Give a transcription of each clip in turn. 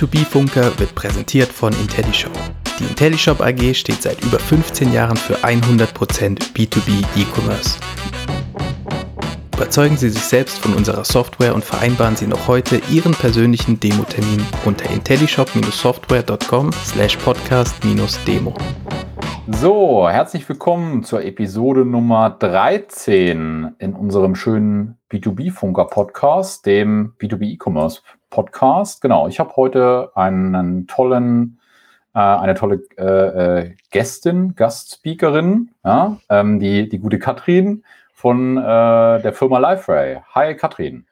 Der B2B-Funker wird präsentiert von IntelliShop. Die IntelliShop AG steht seit über 15 Jahren für 100% B2B E-Commerce. Überzeugen Sie sich selbst von unserer Software und vereinbaren Sie noch heute Ihren persönlichen Demo-Termin unter intellishop-software.com slash podcast-demo. So, herzlich willkommen zur Episode Nummer 13 in unserem schönen B2B-Funker-Podcast, dem B2B E-Commerce Podcast. Genau, ich habe heute einen tollen, äh, eine tolle äh, äh, Gästin, Gastspeakerin, ja, ähm, die, die gute Katrin von äh, der Firma LifeRay. Hi Katrin.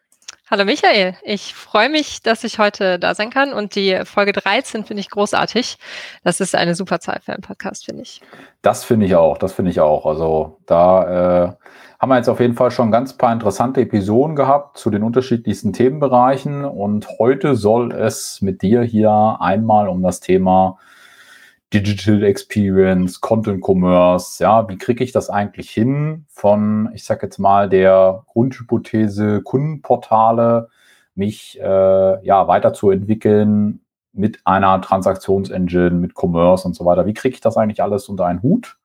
Hallo Michael, ich freue mich, dass ich heute da sein kann und die Folge 13 finde ich großartig. Das ist eine super Zahl für einen Podcast, finde ich. Das finde ich auch, das finde ich auch. Also da äh, haben wir jetzt auf jeden Fall schon ganz paar interessante Episoden gehabt zu den unterschiedlichsten Themenbereichen und heute soll es mit dir hier einmal um das Thema Digital Experience, Content Commerce, ja, wie kriege ich das eigentlich hin von, ich sag jetzt mal, der Grundhypothese Kundenportale, mich äh, ja weiterzuentwickeln mit einer Transaktionsengine, mit Commerce und so weiter. Wie kriege ich das eigentlich alles unter einen Hut?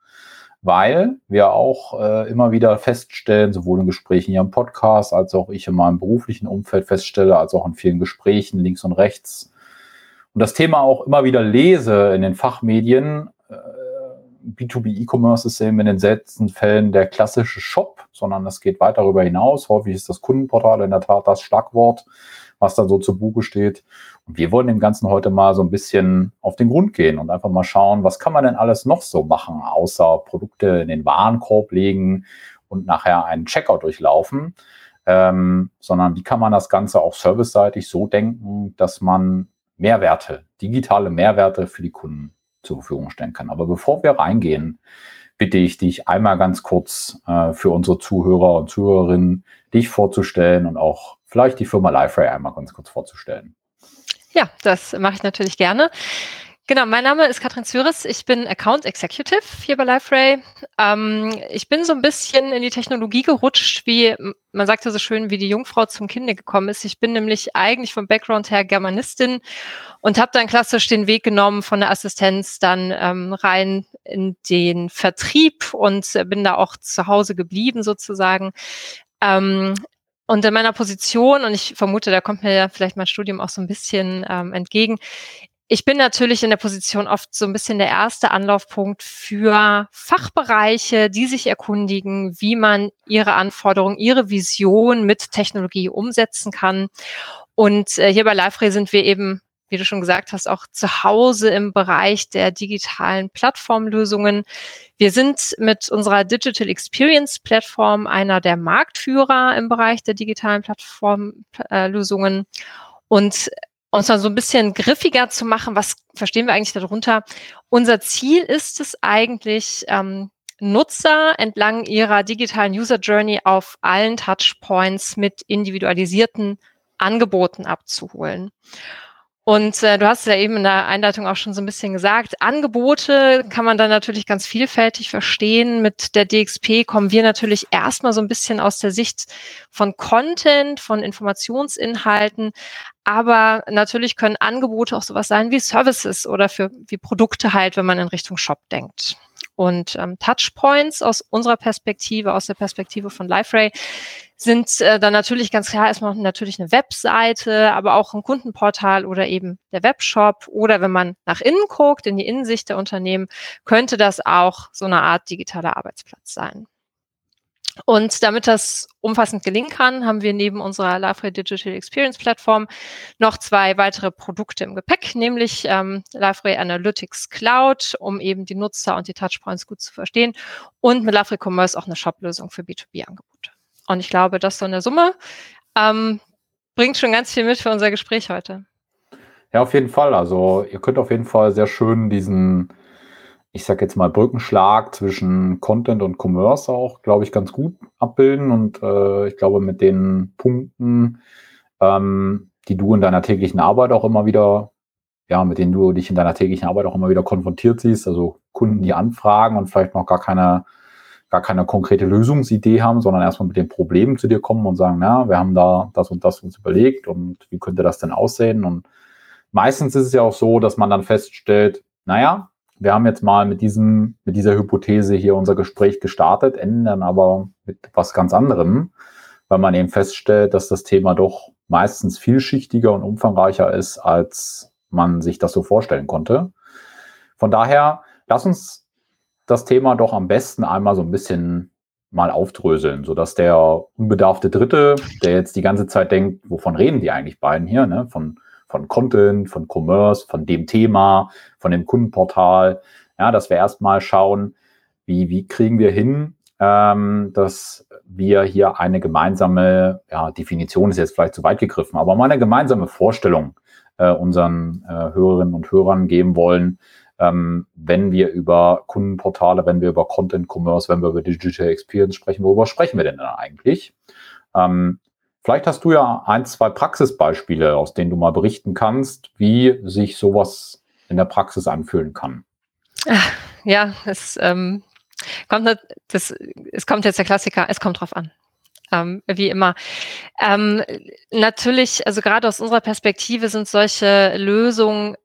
Weil wir auch äh, immer wieder feststellen, sowohl in Gesprächen hier im Podcast, als auch ich in meinem beruflichen Umfeld feststelle, als auch in vielen Gesprächen links und rechts und das Thema auch immer wieder lese in den Fachmedien. Äh, B2B E-Commerce ist eben in den seltensten Fällen der klassische Shop, sondern es geht weit darüber hinaus. Häufig ist das Kundenportal in der Tat das Schlagwort, was dann so zu Buche steht. Und wir wollen dem Ganzen heute mal so ein bisschen auf den Grund gehen und einfach mal schauen, was kann man denn alles noch so machen, außer Produkte in den Warenkorb legen und nachher einen Checkout durchlaufen, ähm, sondern wie kann man das Ganze auch serviceseitig so denken, dass man Mehrwerte, digitale Mehrwerte für die Kunden zur Verfügung stellen kann. Aber bevor wir reingehen, bitte ich dich einmal ganz kurz äh, für unsere Zuhörer und Zuhörerinnen dich vorzustellen und auch vielleicht die Firma LifeRay einmal ganz kurz vorzustellen. Ja, das mache ich natürlich gerne. Genau, mein Name ist Katrin Züris. Ich bin Account Executive hier bei LifeRay. Ähm, ich bin so ein bisschen in die Technologie gerutscht, wie man sagte so schön, wie die Jungfrau zum Kinde gekommen ist. Ich bin nämlich eigentlich vom Background her Germanistin und habe dann klassisch den Weg genommen von der Assistenz dann ähm, rein in den Vertrieb und bin da auch zu Hause geblieben sozusagen. Ähm, und in meiner Position, und ich vermute, da kommt mir ja vielleicht mein Studium auch so ein bisschen ähm, entgegen, ich bin natürlich in der Position oft so ein bisschen der erste Anlaufpunkt für Fachbereiche, die sich erkundigen, wie man ihre Anforderungen, ihre Vision mit Technologie umsetzen kann. Und äh, hier bei LiveRay sind wir eben, wie du schon gesagt hast, auch zu Hause im Bereich der digitalen Plattformlösungen. Wir sind mit unserer Digital Experience Plattform einer der Marktführer im Bereich der digitalen Plattformlösungen. Und uns mal so ein bisschen griffiger zu machen, was verstehen wir eigentlich darunter? Unser Ziel ist es eigentlich, ähm, Nutzer entlang ihrer digitalen User Journey auf allen Touchpoints mit individualisierten Angeboten abzuholen. Und äh, du hast ja eben in der Einleitung auch schon so ein bisschen gesagt, Angebote kann man dann natürlich ganz vielfältig verstehen. Mit der DXP kommen wir natürlich erstmal so ein bisschen aus der Sicht von Content, von Informationsinhalten. Aber natürlich können Angebote auch sowas sein wie Services oder für wie Produkte halt, wenn man in Richtung Shop denkt. Und ähm, Touchpoints aus unserer Perspektive, aus der Perspektive von LifeRay, sind äh, dann natürlich ganz klar erstmal natürlich eine Webseite, aber auch ein Kundenportal oder eben der Webshop. Oder wenn man nach innen guckt, in die Innensicht der Unternehmen, könnte das auch so eine Art digitaler Arbeitsplatz sein. Und damit das umfassend gelingen kann, haben wir neben unserer LiveRay Digital Experience Plattform noch zwei weitere Produkte im Gepäck, nämlich ähm, LiveRay Analytics Cloud, um eben die Nutzer und die Touchpoints gut zu verstehen und mit LiveRay Commerce auch eine Shop-Lösung für B2B-Angebote. Und ich glaube, das so eine Summe ähm, bringt schon ganz viel mit für unser Gespräch heute. Ja, auf jeden Fall. Also ihr könnt auf jeden Fall sehr schön diesen ich sag jetzt mal, Brückenschlag zwischen Content und Commerce auch, glaube ich, ganz gut abbilden. Und äh, ich glaube, mit den Punkten, ähm, die du in deiner täglichen Arbeit auch immer wieder, ja, mit denen du dich in deiner täglichen Arbeit auch immer wieder konfrontiert siehst, also Kunden, die anfragen und vielleicht noch gar keine, gar keine konkrete Lösungsidee haben, sondern erstmal mit den Problemen zu dir kommen und sagen, na, wir haben da das und das uns überlegt und wie könnte das denn aussehen? Und meistens ist es ja auch so, dass man dann feststellt, naja, wir haben jetzt mal mit diesem, mit dieser Hypothese hier unser Gespräch gestartet, enden dann aber mit was ganz anderem, weil man eben feststellt, dass das Thema doch meistens vielschichtiger und umfangreicher ist, als man sich das so vorstellen konnte. Von daher, lass uns das Thema doch am besten einmal so ein bisschen mal aufdröseln, sodass der unbedarfte Dritte, der jetzt die ganze Zeit denkt, wovon reden die eigentlich beiden hier, ne? von von Content, von Commerce, von dem Thema, von dem Kundenportal. Ja, dass wir erstmal schauen, wie, wie kriegen wir hin, ähm, dass wir hier eine gemeinsame, ja, Definition ist jetzt vielleicht zu weit gegriffen, aber mal eine gemeinsame Vorstellung äh, unseren äh, Hörerinnen und Hörern geben wollen, ähm, wenn wir über Kundenportale, wenn wir über Content Commerce, wenn wir über Digital Experience sprechen, worüber sprechen wir denn dann eigentlich? Ähm, Vielleicht hast du ja ein, zwei Praxisbeispiele, aus denen du mal berichten kannst, wie sich sowas in der Praxis anfühlen kann. Ja, es ähm, kommt, das, es kommt jetzt der Klassiker, es kommt drauf an. Ähm, wie immer. Ähm, natürlich, also gerade aus unserer Perspektive sind solche Lösungen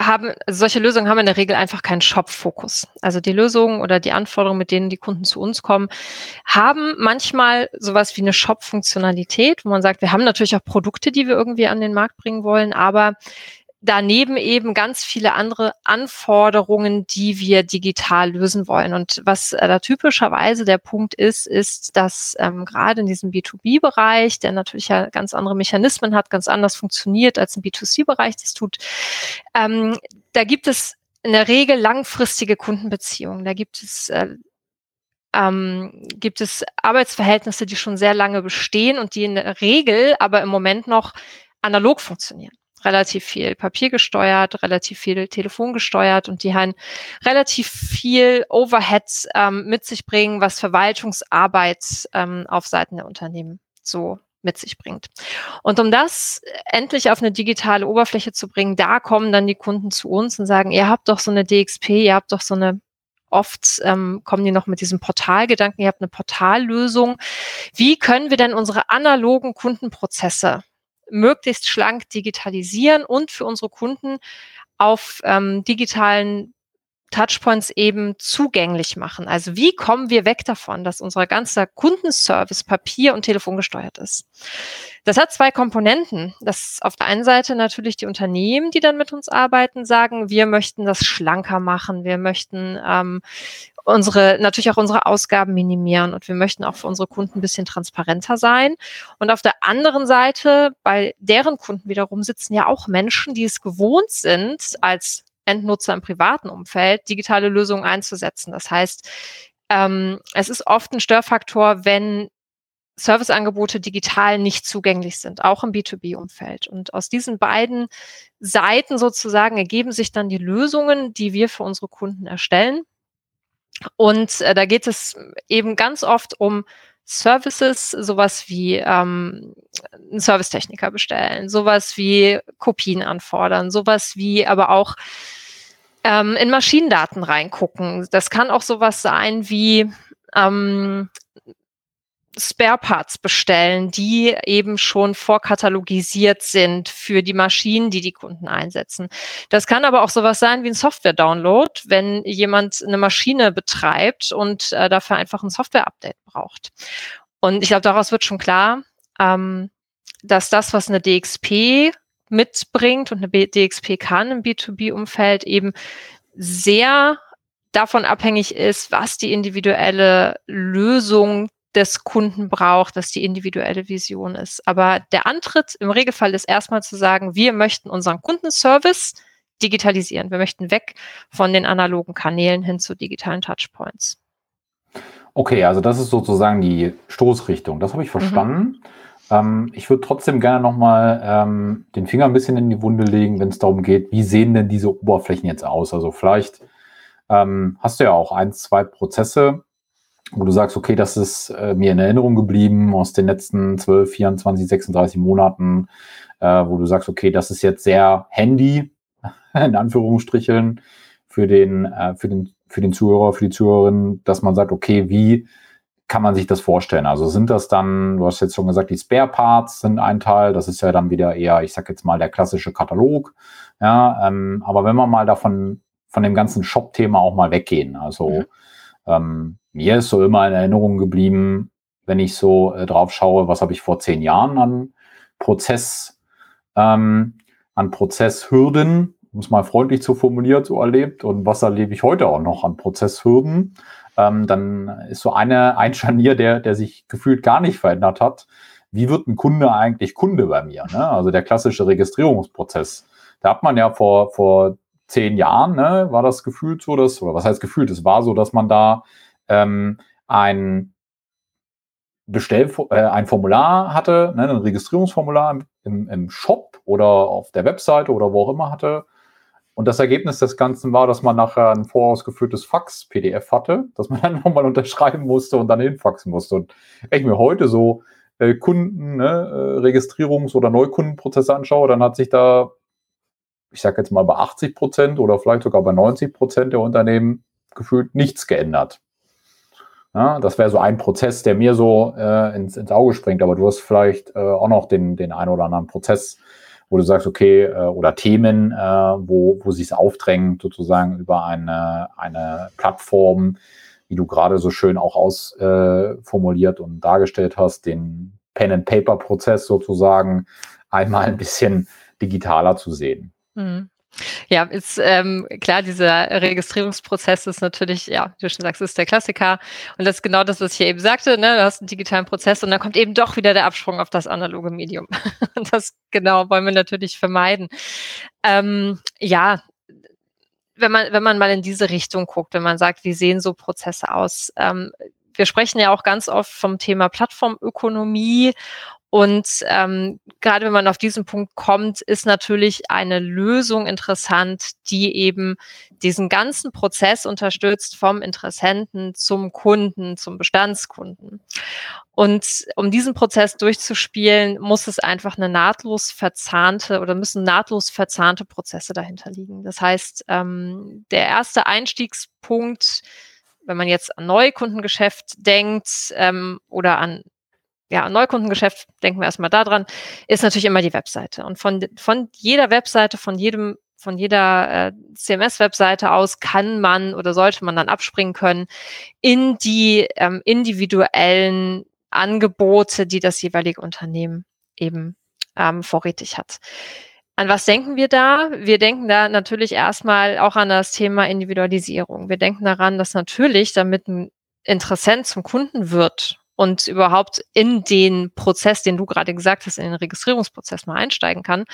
haben, also solche Lösungen haben in der Regel einfach keinen Shop-Fokus. Also die Lösungen oder die Anforderungen, mit denen die Kunden zu uns kommen, haben manchmal sowas wie eine Shop-Funktionalität, wo man sagt, wir haben natürlich auch Produkte, die wir irgendwie an den Markt bringen wollen, aber daneben eben ganz viele andere Anforderungen, die wir digital lösen wollen. Und was äh, da typischerweise der Punkt ist, ist, dass ähm, gerade in diesem B2B-Bereich, der natürlich ja ganz andere Mechanismen hat, ganz anders funktioniert als ein B2C-Bereich das tut, ähm, da gibt es in der Regel langfristige Kundenbeziehungen. Da gibt es äh, ähm, gibt es Arbeitsverhältnisse, die schon sehr lange bestehen und die in der Regel aber im Moment noch analog funktionieren relativ viel Papier gesteuert, relativ viel Telefon gesteuert und die halt relativ viel Overheads ähm, mit sich bringen, was Verwaltungsarbeit ähm, auf Seiten der Unternehmen so mit sich bringt. Und um das endlich auf eine digitale Oberfläche zu bringen, da kommen dann die Kunden zu uns und sagen, ihr habt doch so eine DXP, ihr habt doch so eine Oft ähm, kommen die noch mit diesem Portalgedanken, ihr habt eine Portallösung. Wie können wir denn unsere analogen Kundenprozesse möglichst schlank digitalisieren und für unsere Kunden auf ähm, digitalen Touchpoints eben zugänglich machen. Also wie kommen wir weg davon, dass unser ganzer Kundenservice Papier und Telefon gesteuert ist? Das hat zwei Komponenten. Das ist auf der einen Seite natürlich die Unternehmen, die dann mit uns arbeiten, sagen, wir möchten das schlanker machen, wir möchten ähm, unsere, natürlich auch unsere Ausgaben minimieren und wir möchten auch für unsere Kunden ein bisschen transparenter sein. Und auf der anderen Seite, bei deren Kunden wiederum sitzen ja auch Menschen, die es gewohnt sind, als Endnutzer im privaten Umfeld digitale Lösungen einzusetzen. Das heißt, ähm, es ist oft ein Störfaktor, wenn Serviceangebote digital nicht zugänglich sind, auch im B2B-Umfeld. Und aus diesen beiden Seiten sozusagen ergeben sich dann die Lösungen, die wir für unsere Kunden erstellen. Und äh, da geht es eben ganz oft um Services, sowas wie ähm, einen Servicetechniker bestellen, sowas wie Kopien anfordern, sowas wie aber auch ähm, in Maschinendaten reingucken. Das kann auch sowas sein wie ähm, Spare Parts bestellen, die eben schon vorkatalogisiert sind für die Maschinen, die die Kunden einsetzen. Das kann aber auch sowas sein wie ein Software-Download, wenn jemand eine Maschine betreibt und äh, dafür einfach ein Software-Update braucht. Und ich glaube, daraus wird schon klar, ähm, dass das, was eine DXP mitbringt und eine DXP kann im B2B-Umfeld, eben sehr davon abhängig ist, was die individuelle Lösung des Kunden braucht, dass die individuelle Vision ist. Aber der Antritt im Regelfall ist erstmal zu sagen, wir möchten unseren Kundenservice digitalisieren. Wir möchten weg von den analogen Kanälen hin zu digitalen Touchpoints. Okay, also das ist sozusagen die Stoßrichtung. Das habe ich mhm. verstanden. Mhm. Ähm, ich würde trotzdem gerne nochmal ähm, den Finger ein bisschen in die Wunde legen, wenn es darum geht, wie sehen denn diese Oberflächen jetzt aus? Also vielleicht ähm, hast du ja auch ein, zwei Prozesse, wo du sagst, okay, das ist äh, mir in Erinnerung geblieben aus den letzten 12, 24, 36 Monaten, äh, wo du sagst, okay, das ist jetzt sehr handy, in Anführungsstrichen, für den, äh, für den, für den Zuhörer, für die Zuhörerin, dass man sagt, okay, wie kann man sich das vorstellen? Also sind das dann, du hast jetzt schon gesagt, die Spare Parts sind ein Teil, das ist ja dann wieder eher, ich sag jetzt mal, der klassische Katalog. Ja, ähm, aber wenn wir mal davon, von dem ganzen Shop-Thema auch mal weggehen, also mhm. Ähm, mir ist so immer in Erinnerung geblieben, wenn ich so äh, drauf schaue, was habe ich vor zehn Jahren an Prozess, ähm, an Prozesshürden, um es mal freundlich zu formulieren, so erlebt und was erlebe ich heute auch noch an Prozesshürden ähm, dann ist so eine, ein Scharnier, der, der sich gefühlt gar nicht verändert hat. Wie wird ein Kunde eigentlich Kunde bei mir? Ne? Also der klassische Registrierungsprozess. Da hat man ja vor, vor zehn Jahren, ne, war das gefühlt so, dass, oder was heißt gefühlt? Es war so, dass man da ähm, ein Bestell, äh, ein Formular hatte, ne, ein Registrierungsformular im, im Shop oder auf der Webseite oder wo auch immer hatte und das Ergebnis des Ganzen war, dass man nachher ein vorausgeführtes Fax-PDF hatte, dass man dann nochmal unterschreiben musste und dann hinfaxen musste. Und wenn ich mir heute so äh, Kunden, ne, äh, Registrierungs- oder Neukundenprozesse anschaue, dann hat sich da, ich sage jetzt mal bei 80 Prozent oder vielleicht sogar bei 90 Prozent der Unternehmen gefühlt nichts geändert. Ja, das wäre so ein Prozess, der mir so äh, ins, ins Auge springt, aber du hast vielleicht äh, auch noch den, den einen oder anderen Prozess, wo du sagst, okay, äh, oder Themen, äh, wo, wo sich es aufdrängt, sozusagen über eine, eine Plattform, wie du gerade so schön auch ausformuliert äh, und dargestellt hast, den Pen-and-Paper-Prozess sozusagen einmal ein bisschen digitaler zu sehen. Mhm. Ja, ist ähm, klar, dieser Registrierungsprozess ist natürlich, ja, wie du schon sagst, ist der Klassiker. Und das ist genau das, was ich eben sagte, ne? Du hast einen digitalen Prozess und dann kommt eben doch wieder der Absprung auf das analoge Medium. das genau wollen wir natürlich vermeiden. Ähm, ja, wenn man, wenn man mal in diese Richtung guckt, wenn man sagt, wie sehen so Prozesse aus? Ähm, wir sprechen ja auch ganz oft vom Thema Plattformökonomie und ähm, gerade wenn man auf diesen Punkt kommt, ist natürlich eine Lösung interessant, die eben diesen ganzen Prozess unterstützt vom Interessenten zum Kunden, zum Bestandskunden. Und um diesen Prozess durchzuspielen, muss es einfach eine nahtlos verzahnte oder müssen nahtlos verzahnte Prozesse dahinter liegen. Das heißt, ähm, der erste Einstiegspunkt, wenn man jetzt an Neukundengeschäft denkt ähm, oder an ja, Neukundengeschäft, denken wir erstmal daran, ist natürlich immer die Webseite. Und von, von jeder Webseite, von jedem, von jeder äh, CMS-Webseite aus kann man oder sollte man dann abspringen können in die ähm, individuellen Angebote, die das jeweilige Unternehmen eben ähm, vorrätig hat. An was denken wir da? Wir denken da natürlich erstmal auch an das Thema Individualisierung. Wir denken daran, dass natürlich, damit ein Interessent zum Kunden wird und überhaupt in den Prozess, den du gerade gesagt hast, in den Registrierungsprozess mal einsteigen kann,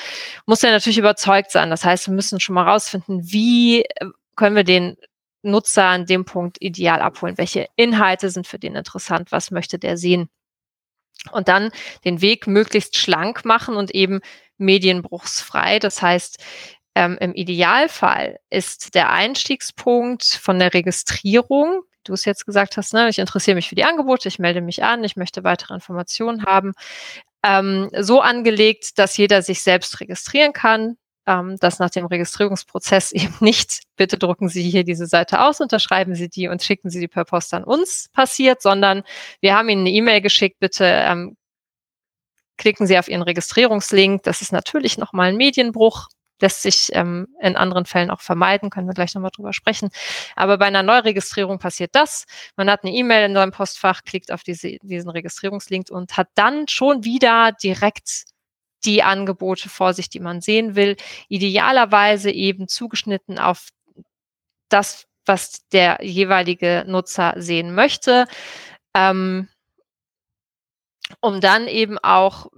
muss er natürlich überzeugt sein. Das heißt, wir müssen schon mal rausfinden, wie äh, können wir den Nutzer an dem Punkt ideal abholen? Welche Inhalte sind für den interessant? Was möchte der sehen? Und dann den Weg möglichst schlank machen und eben medienbruchsfrei. Das heißt, ähm, im Idealfall ist der Einstiegspunkt von der Registrierung du es jetzt gesagt hast, ne, ich interessiere mich für die Angebote, ich melde mich an, ich möchte weitere Informationen haben, ähm, so angelegt, dass jeder sich selbst registrieren kann, ähm, dass nach dem Registrierungsprozess eben nicht, bitte drucken Sie hier diese Seite aus, unterschreiben Sie die und schicken Sie die per Post an uns passiert, sondern wir haben Ihnen eine E-Mail geschickt, bitte ähm, klicken Sie auf Ihren Registrierungslink. Das ist natürlich nochmal ein Medienbruch lässt sich ähm, in anderen Fällen auch vermeiden, können wir gleich nochmal drüber sprechen. Aber bei einer Neuregistrierung passiert das. Man hat eine E-Mail in seinem Postfach, klickt auf diese, diesen Registrierungslink und hat dann schon wieder direkt die Angebote vor sich, die man sehen will. Idealerweise eben zugeschnitten auf das, was der jeweilige Nutzer sehen möchte. Ähm, um dann eben auch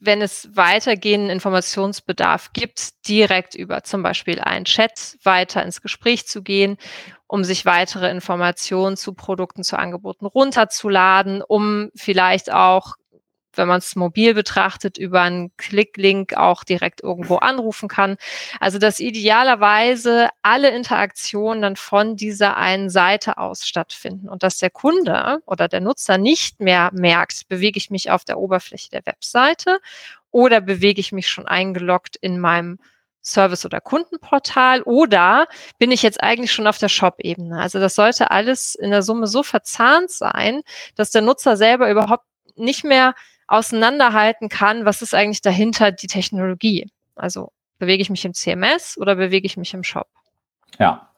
wenn es weitergehenden Informationsbedarf gibt, direkt über zum Beispiel einen Chat weiter ins Gespräch zu gehen, um sich weitere Informationen zu Produkten, zu Angeboten runterzuladen, um vielleicht auch wenn man es mobil betrachtet, über einen Klicklink auch direkt irgendwo anrufen kann. Also dass idealerweise alle Interaktionen dann von dieser einen Seite aus stattfinden und dass der Kunde oder der Nutzer nicht mehr merkt, bewege ich mich auf der Oberfläche der Webseite oder bewege ich mich schon eingeloggt in meinem Service- oder Kundenportal oder bin ich jetzt eigentlich schon auf der Shop-Ebene? Also das sollte alles in der Summe so verzahnt sein, dass der Nutzer selber überhaupt nicht mehr auseinanderhalten kann, was ist eigentlich dahinter die Technologie. Also bewege ich mich im CMS oder bewege ich mich im Shop? Ja.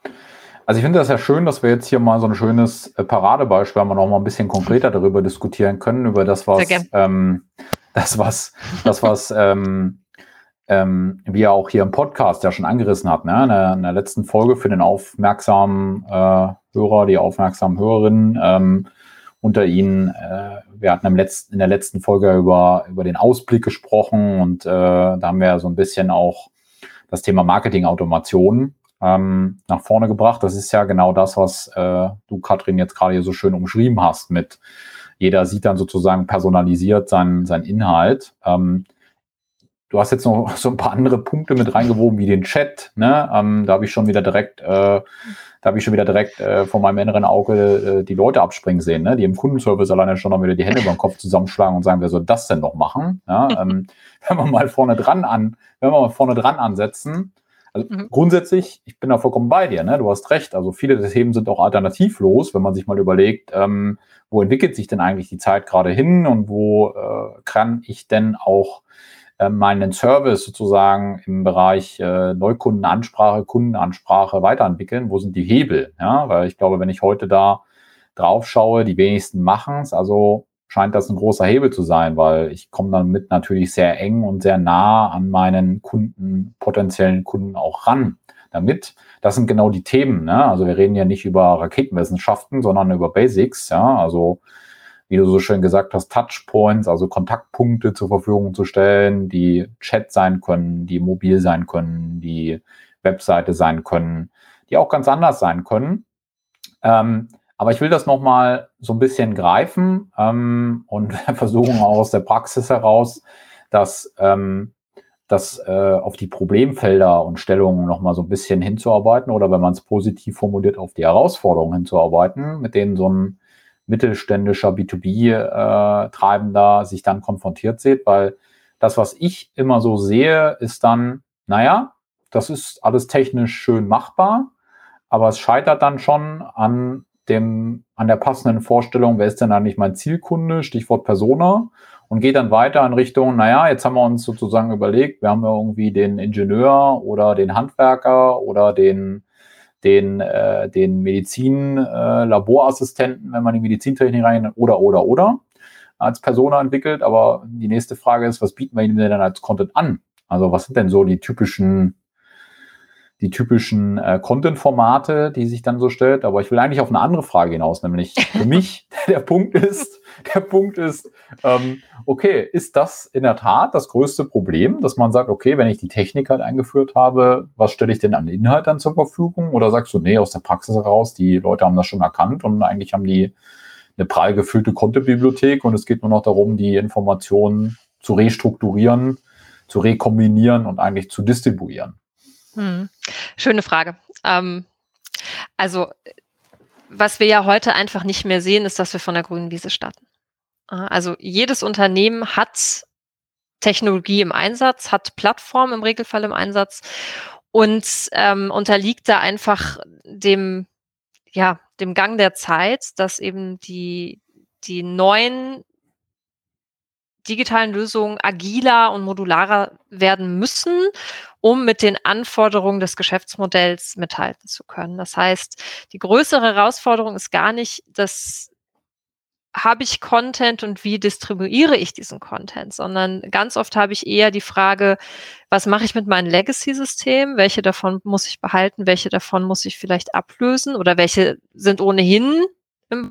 Also ich finde das ja schön, dass wir jetzt hier mal so ein schönes äh, Paradebeispiel haben wir noch mal ein bisschen konkreter darüber diskutieren können, über das, was ähm, das, was, das, was ähm, ähm, wir auch hier im Podcast ja schon angerissen hatten, ne? in, der, in der letzten Folge für den aufmerksamen äh, Hörer, die aufmerksamen Hörerinnen ähm, unter Ihnen. Äh, wir hatten im letzten, in der letzten Folge über, über den Ausblick gesprochen und äh, da haben wir so ein bisschen auch das Thema Marketing-Automation ähm, nach vorne gebracht. Das ist ja genau das, was äh, du, Katrin, jetzt gerade hier so schön umschrieben hast mit jeder sieht dann sozusagen personalisiert seinen, seinen Inhalt. Ähm, Du hast jetzt noch so ein paar andere Punkte mit reingewoben, wie den Chat. Ne? Ähm, da habe ich schon wieder direkt, äh, da habe ich schon wieder direkt äh, vor meinem inneren Auge äh, die Leute abspringen sehen, ne? die im Kundenservice alleine schon noch wieder die Hände über den Kopf zusammenschlagen und sagen, wer soll das denn noch machen? Ja? Ähm, wenn wir mal vorne dran an, wenn wir mal vorne dran ansetzen, also mhm. grundsätzlich, ich bin da vollkommen bei dir, ne? Du hast recht. Also viele der Themen sind auch alternativlos, wenn man sich mal überlegt, ähm, wo entwickelt sich denn eigentlich die Zeit gerade hin und wo äh, kann ich denn auch meinen Service sozusagen im Bereich äh, Neukundenansprache, Kundenansprache weiterentwickeln? Wo sind die Hebel? Ja, weil ich glaube, wenn ich heute da drauf schaue, die wenigsten machen es, also scheint das ein großer Hebel zu sein, weil ich komme damit natürlich sehr eng und sehr nah an meinen Kunden, potenziellen Kunden auch ran. Damit, das sind genau die Themen. Ne? Also wir reden ja nicht über Raketenwissenschaften, sondern über Basics. Ja? Also wie du so schön gesagt hast, Touchpoints, also Kontaktpunkte zur Verfügung zu stellen, die Chat sein können, die mobil sein können, die Webseite sein können, die auch ganz anders sein können. Ähm, aber ich will das nochmal so ein bisschen greifen ähm, und versuchen auch aus der Praxis heraus, dass ähm, das äh, auf die Problemfelder und Stellungen nochmal so ein bisschen hinzuarbeiten oder wenn man es positiv formuliert, auf die Herausforderungen hinzuarbeiten, mit denen so ein mittelständischer B2B-Treibender äh, sich dann konfrontiert sieht, weil das, was ich immer so sehe, ist dann, naja, das ist alles technisch schön machbar, aber es scheitert dann schon an dem, an der passenden Vorstellung, wer ist denn eigentlich mein Zielkunde, Stichwort Persona, und geht dann weiter in Richtung, naja, jetzt haben wir uns sozusagen überlegt, wir haben ja irgendwie den Ingenieur oder den Handwerker oder den den, äh, den Medizin-Laborassistenten, äh, wenn man die Medizintechnik rein oder, oder, oder als Persona entwickelt. Aber die nächste Frage ist, was bieten wir ihnen denn als Content an? Also was sind denn so die typischen die typischen äh, Content-Formate, die sich dann so stellt. Aber ich will eigentlich auf eine andere Frage hinaus, nämlich für mich der Punkt ist, der Punkt ist, ähm, okay, ist das in der Tat das größte Problem, dass man sagt, okay, wenn ich die Technik halt eingeführt habe, was stelle ich denn an Inhalt dann zur Verfügung? Oder sagst du, nee, aus der Praxis heraus, die Leute haben das schon erkannt und eigentlich haben die eine prall gefüllte Content-Bibliothek und es geht nur noch darum, die Informationen zu restrukturieren, zu rekombinieren und eigentlich zu distribuieren. Hm. Schöne Frage. Ähm, also, was wir ja heute einfach nicht mehr sehen, ist, dass wir von der grünen Wiese starten. Also jedes Unternehmen hat Technologie im Einsatz, hat Plattform im Regelfall im Einsatz und ähm, unterliegt da einfach dem, ja, dem Gang der Zeit, dass eben die, die neuen digitalen Lösungen agiler und modularer werden müssen, um mit den Anforderungen des Geschäftsmodells mithalten zu können. Das heißt, die größere Herausforderung ist gar nicht, dass habe ich Content und wie distribuiere ich diesen Content, sondern ganz oft habe ich eher die Frage, was mache ich mit meinem Legacy-System? Welche davon muss ich behalten? Welche davon muss ich vielleicht ablösen? Oder welche sind ohnehin im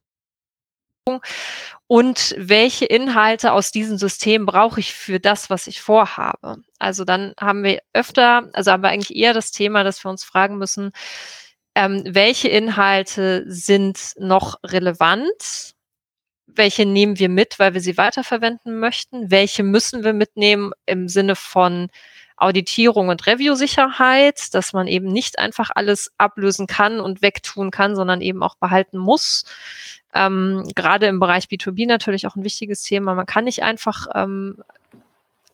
und welche Inhalte aus diesem System brauche ich für das, was ich vorhabe. Also dann haben wir öfter, also haben wir eigentlich eher das Thema, dass wir uns fragen müssen, ähm, welche Inhalte sind noch relevant? Welche nehmen wir mit, weil wir sie weiterverwenden möchten? Welche müssen wir mitnehmen im Sinne von Auditierung und Review-Sicherheit, dass man eben nicht einfach alles ablösen kann und wegtun kann, sondern eben auch behalten muss. Ähm, gerade im Bereich B2B natürlich auch ein wichtiges Thema. Man kann nicht einfach ähm,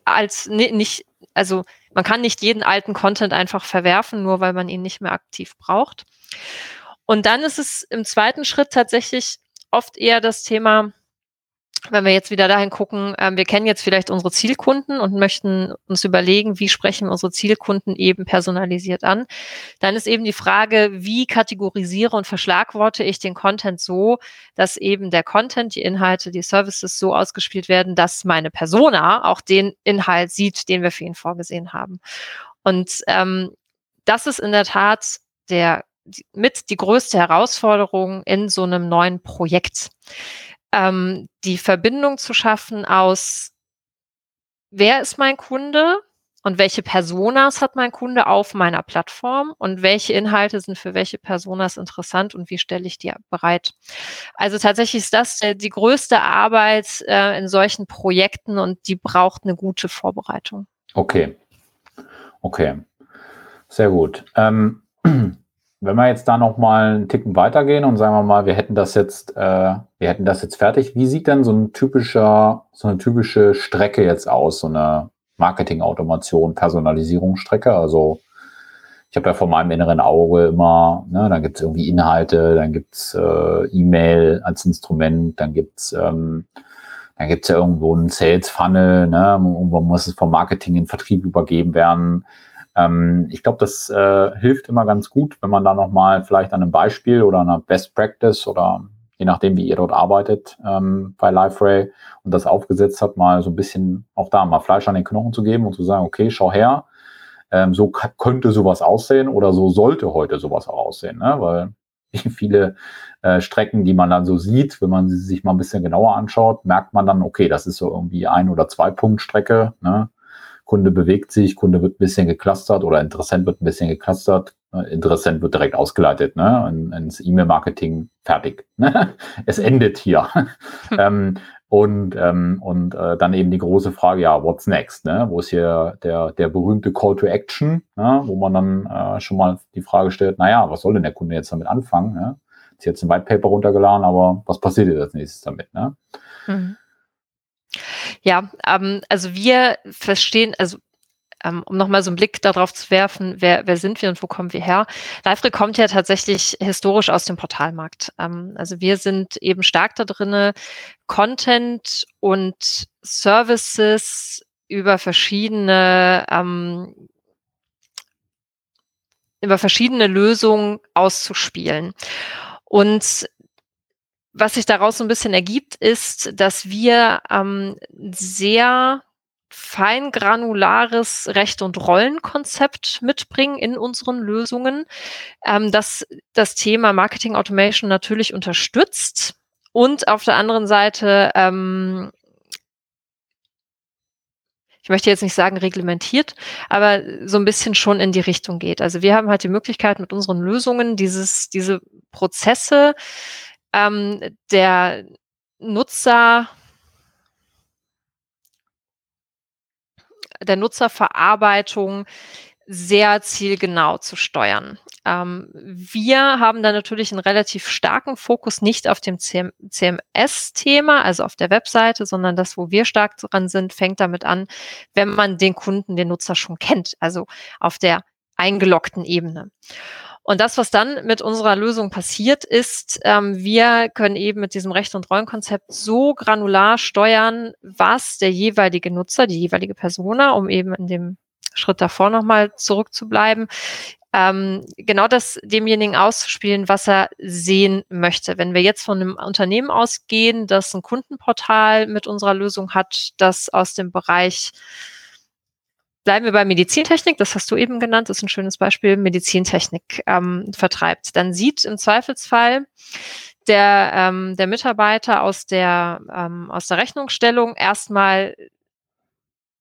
als nicht, also man kann nicht jeden alten Content einfach verwerfen, nur weil man ihn nicht mehr aktiv braucht. Und dann ist es im zweiten Schritt tatsächlich oft eher das Thema, wenn wir jetzt wieder dahin gucken, ähm, wir kennen jetzt vielleicht unsere Zielkunden und möchten uns überlegen, wie sprechen unsere Zielkunden eben personalisiert an, dann ist eben die Frage, wie kategorisiere und verschlagworte ich den Content so, dass eben der Content, die Inhalte, die Services so ausgespielt werden, dass meine Persona auch den Inhalt sieht, den wir für ihn vorgesehen haben. Und ähm, das ist in der Tat der mit die größte Herausforderung in so einem neuen Projekt ähm, die Verbindung zu schaffen aus, wer ist mein Kunde und welche Personas hat mein Kunde auf meiner Plattform und welche Inhalte sind für welche Personas interessant und wie stelle ich die bereit. Also tatsächlich ist das die größte Arbeit äh, in solchen Projekten und die braucht eine gute Vorbereitung. Okay. Okay. Sehr gut. Ähm, wenn wir jetzt da noch mal einen Ticken weitergehen und sagen wir mal, wir hätten das jetzt, äh, wir hätten das jetzt fertig. Wie sieht denn so ein typischer, so eine typische Strecke jetzt aus, so eine Marketing-Automation, Personalisierungsstrecke? Also ich habe ja vor meinem inneren Auge immer, ne, dann gibt es irgendwie Inhalte, dann gibt's äh, E-Mail als Instrument, dann gibt's ähm, dann gibt's ja irgendwo einen Sales Funnel, ne, irgendwo muss es vom Marketing in Vertrieb übergeben werden. Ähm, ich glaube, das äh, hilft immer ganz gut, wenn man da nochmal vielleicht an einem Beispiel oder einer Best Practice oder je nachdem, wie ihr dort arbeitet ähm, bei LiveRay und das aufgesetzt hat, mal so ein bisschen auch da mal Fleisch an den Knochen zu geben und zu sagen, okay, schau her, ähm, so könnte sowas aussehen oder so sollte heute sowas auch aussehen, ne? weil viele äh, Strecken, die man dann so sieht, wenn man sie sich mal ein bisschen genauer anschaut, merkt man dann, okay, das ist so irgendwie ein oder zwei Punkt Strecke, ne? Kunde bewegt sich, Kunde wird ein bisschen geclustert oder Interessent wird ein bisschen geclustert. Ne, Interessent wird direkt ausgeleitet ne? ins E-Mail-Marketing fertig. Ne? Es endet hier. Hm. ähm, und ähm, und äh, dann eben die große Frage, ja, what's next? Ne? Wo ist hier der, der berühmte Call to Action, ne? wo man dann äh, schon mal die Frage stellt, naja, was soll denn der Kunde jetzt damit anfangen? Ne? Ist jetzt ein White Paper runtergeladen, aber was passiert jetzt als nächstes damit? Ne? Mhm. Ja, ähm, also wir verstehen, also ähm, um nochmal so einen Blick darauf zu werfen, wer, wer sind wir und wo kommen wir her? Livery kommt ja tatsächlich historisch aus dem Portalmarkt. Ähm, also wir sind eben stark da drinne, Content und Services über verschiedene ähm, über verschiedene Lösungen auszuspielen. Und was sich daraus so ein bisschen ergibt, ist, dass wir ähm, sehr feingranulares Recht- und Rollenkonzept mitbringen in unseren Lösungen, ähm, das das Thema Marketing Automation natürlich unterstützt und auf der anderen Seite ähm, ich möchte jetzt nicht sagen reglementiert, aber so ein bisschen schon in die Richtung geht. Also wir haben halt die Möglichkeit mit unseren Lösungen dieses, diese Prozesse ähm, der Nutzer der Nutzerverarbeitung sehr zielgenau zu steuern. Ähm, wir haben da natürlich einen relativ starken Fokus nicht auf dem CMS-Thema, also auf der Webseite, sondern das, wo wir stark dran sind, fängt damit an, wenn man den Kunden, den Nutzer schon kennt, also auf der eingeloggten Ebene. Und das, was dann mit unserer Lösung passiert, ist, ähm, wir können eben mit diesem Recht- und Rollenkonzept so granular steuern, was der jeweilige Nutzer, die jeweilige Persona, um eben in dem Schritt davor nochmal zurückzubleiben, ähm, genau das demjenigen auszuspielen, was er sehen möchte. Wenn wir jetzt von einem Unternehmen ausgehen, das ein Kundenportal mit unserer Lösung hat, das aus dem Bereich Bleiben wir bei Medizintechnik, das hast du eben genannt, das ist ein schönes Beispiel, Medizintechnik ähm, vertreibt. Dann sieht im Zweifelsfall der, ähm, der Mitarbeiter aus der, ähm, aus der Rechnungsstellung erstmal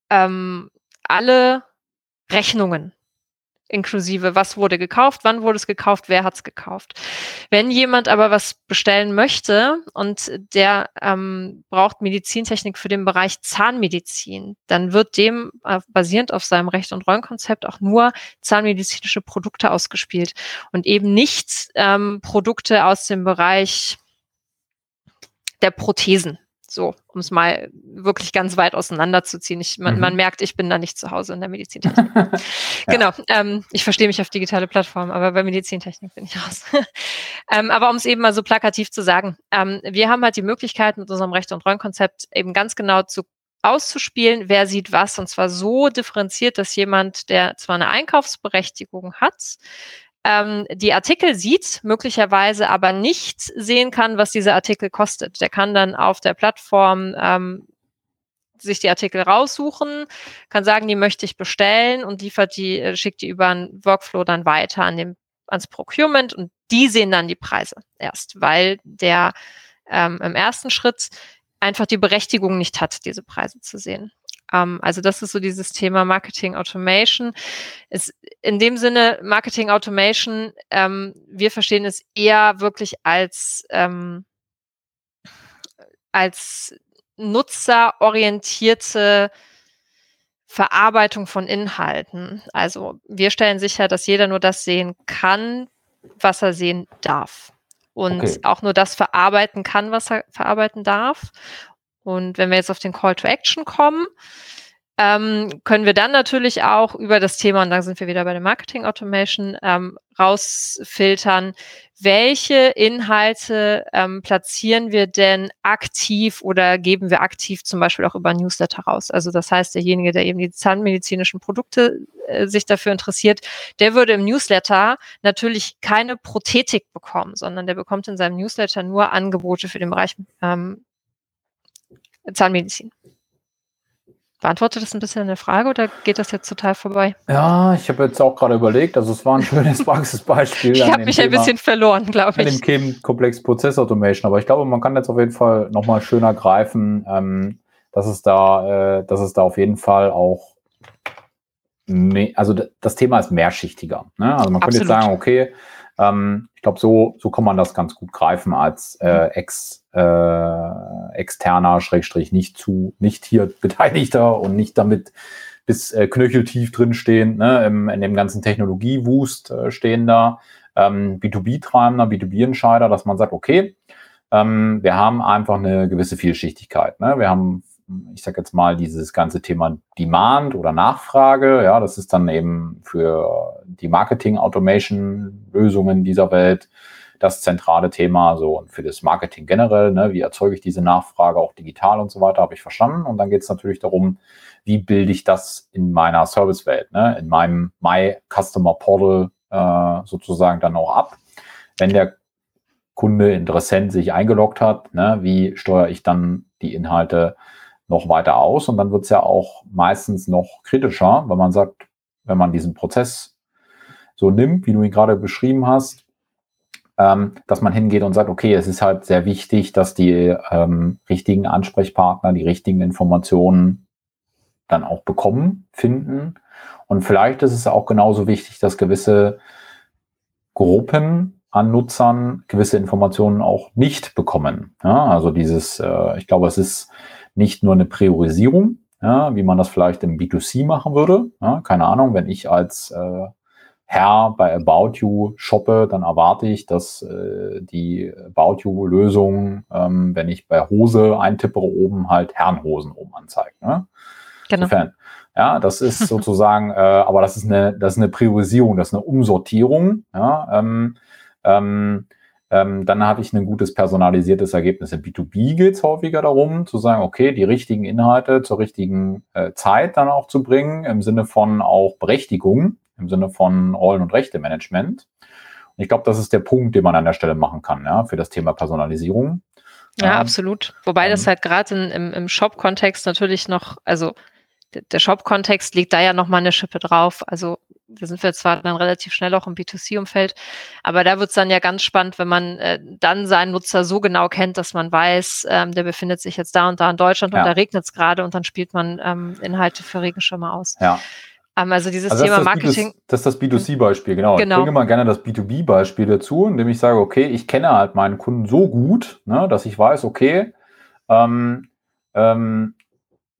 ähm, alle Rechnungen inklusive was wurde gekauft, wann wurde es gekauft, wer hat es gekauft. Wenn jemand aber was bestellen möchte und der ähm, braucht Medizintechnik für den Bereich Zahnmedizin, dann wird dem äh, basierend auf seinem Recht- und Rollenkonzept auch nur zahnmedizinische Produkte ausgespielt und eben nicht ähm, Produkte aus dem Bereich der Prothesen So, um es mal wirklich ganz weit auseinanderzuziehen. Ich, man, mhm. man merkt, ich bin da nicht zu Hause in der Medizintechnik. ja. Genau. Ähm, ich verstehe mich auf digitale Plattformen, aber bei Medizintechnik bin ich raus. ähm, aber um es eben mal so plakativ zu sagen, ähm, wir haben halt die Möglichkeit mit unserem Recht- und Rollenkonzept eben ganz genau zu auszuspielen, wer sieht was, und zwar so differenziert, dass jemand, der zwar eine Einkaufsberechtigung hat, ähm, die Artikel sieht, möglicherweise aber nicht sehen kann, was dieser Artikel kostet. Der kann dann auf der Plattform ähm, sich die Artikel raussuchen, kann sagen, die möchte ich bestellen und liefert die, äh, schickt die über einen Workflow dann weiter an dem, ans Procurement und die sehen dann die Preise erst, weil der ähm, im ersten Schritt einfach die Berechtigung nicht hat, diese Preise zu sehen. Ähm, also das ist so dieses Thema Marketing Automation. Ist in dem Sinne Marketing Automation, ähm, wir verstehen es eher wirklich als, ähm, als nutzerorientierte Verarbeitung von Inhalten. Also wir stellen sicher, dass jeder nur das sehen kann, was er sehen darf. Und okay. auch nur das verarbeiten kann, was er verarbeiten darf. Und wenn wir jetzt auf den Call to Action kommen, ähm, können wir dann natürlich auch über das Thema, und dann sind wir wieder bei der Marketing Automation, ähm, rausfiltern, welche Inhalte ähm, platzieren wir denn aktiv oder geben wir aktiv zum Beispiel auch über Newsletter raus. Also das heißt, derjenige, der eben die zahnmedizinischen Produkte äh, sich dafür interessiert, der würde im Newsletter natürlich keine Prothetik bekommen, sondern der bekommt in seinem Newsletter nur Angebote für den Bereich ähm, Zahnmedizin. Beantwortet das ein bisschen eine Frage oder geht das jetzt total vorbei? Ja, ich habe jetzt auch gerade überlegt, also es war ein schönes Praxisbeispiel. ich habe mich Thema, ein bisschen verloren, glaube ich. In dem Themenkomplex Prozess Automation, aber ich glaube, man kann jetzt auf jeden Fall nochmal schöner greifen, ähm, dass es da, äh, dass es da auf jeden Fall auch, also das Thema ist mehrschichtiger. Ne? Also man Absolut. könnte jetzt sagen, okay, ähm, ich glaube, so, so kann man das ganz gut greifen als äh, ex, äh, externer, Schrägstrich, nicht zu, nicht hier Beteiligter und nicht damit bis äh, knöcheltief drinstehen, ne, im, in dem ganzen Technologiewust äh, stehender ähm, B2B-Treibender, B2B-Entscheider, dass man sagt, okay, ähm, wir haben einfach eine gewisse Vielschichtigkeit. Ne? Wir haben ich sage jetzt mal, dieses ganze Thema Demand oder Nachfrage, ja, das ist dann eben für die Marketing-Automation-Lösungen dieser Welt das zentrale Thema, so und für das Marketing generell, ne, wie erzeuge ich diese Nachfrage auch digital und so weiter, habe ich verstanden. Und dann geht es natürlich darum, wie bilde ich das in meiner Servicewelt, ne, in meinem My Customer Portal äh, sozusagen dann auch ab. Wenn der Kunde, Interessent sich eingeloggt hat, ne, wie steuere ich dann die Inhalte noch weiter aus und dann wird es ja auch meistens noch kritischer, wenn man sagt, wenn man diesen Prozess so nimmt, wie du ihn gerade beschrieben hast, ähm, dass man hingeht und sagt, okay, es ist halt sehr wichtig, dass die ähm, richtigen Ansprechpartner die richtigen Informationen dann auch bekommen, finden. Und vielleicht ist es auch genauso wichtig, dass gewisse Gruppen an Nutzern gewisse Informationen auch nicht bekommen. Ja, also dieses, äh, ich glaube, es ist nicht nur eine Priorisierung, ja, wie man das vielleicht im B2C machen würde. Ja, keine Ahnung, wenn ich als äh, Herr bei About You shoppe, dann erwarte ich, dass äh, die About You-Lösung, ähm, wenn ich bei Hose eintippere, oben halt Herrenhosen oben anzeigt. Ne? Genau. Insofern, ja, das ist sozusagen, äh, aber das ist eine, das ist eine Priorisierung, das ist eine Umsortierung. Ja, ähm, ähm, ähm, dann habe ich ein gutes personalisiertes Ergebnis. Im B2B geht es häufiger darum, zu sagen, okay, die richtigen Inhalte zur richtigen äh, Zeit dann auch zu bringen, im Sinne von auch Berechtigung, im Sinne von Rollen- und Rechte-Management. Und ich glaube, das ist der Punkt, den man an der Stelle machen kann, ja, für das Thema Personalisierung. Ja, ähm, absolut. Wobei ähm, das halt gerade im, im Shop-Kontext natürlich noch, also der Shop-Kontext liegt da ja nochmal eine Schippe drauf. Also da sind wir zwar dann relativ schnell auch im B2C-Umfeld, aber da wird es dann ja ganz spannend, wenn man äh, dann seinen Nutzer so genau kennt, dass man weiß, ähm, der befindet sich jetzt da und da in Deutschland ja. und da regnet es gerade und dann spielt man ähm, Inhalte für Regenschirme aus. Ja. Ähm, also dieses also Thema das Marketing. B2, das ist das B2C-Beispiel, genau. genau. Ich bringe mal gerne das B2B-Beispiel dazu, indem ich sage, okay, ich kenne halt meinen Kunden so gut, ne, dass ich weiß, okay, ähm, ähm,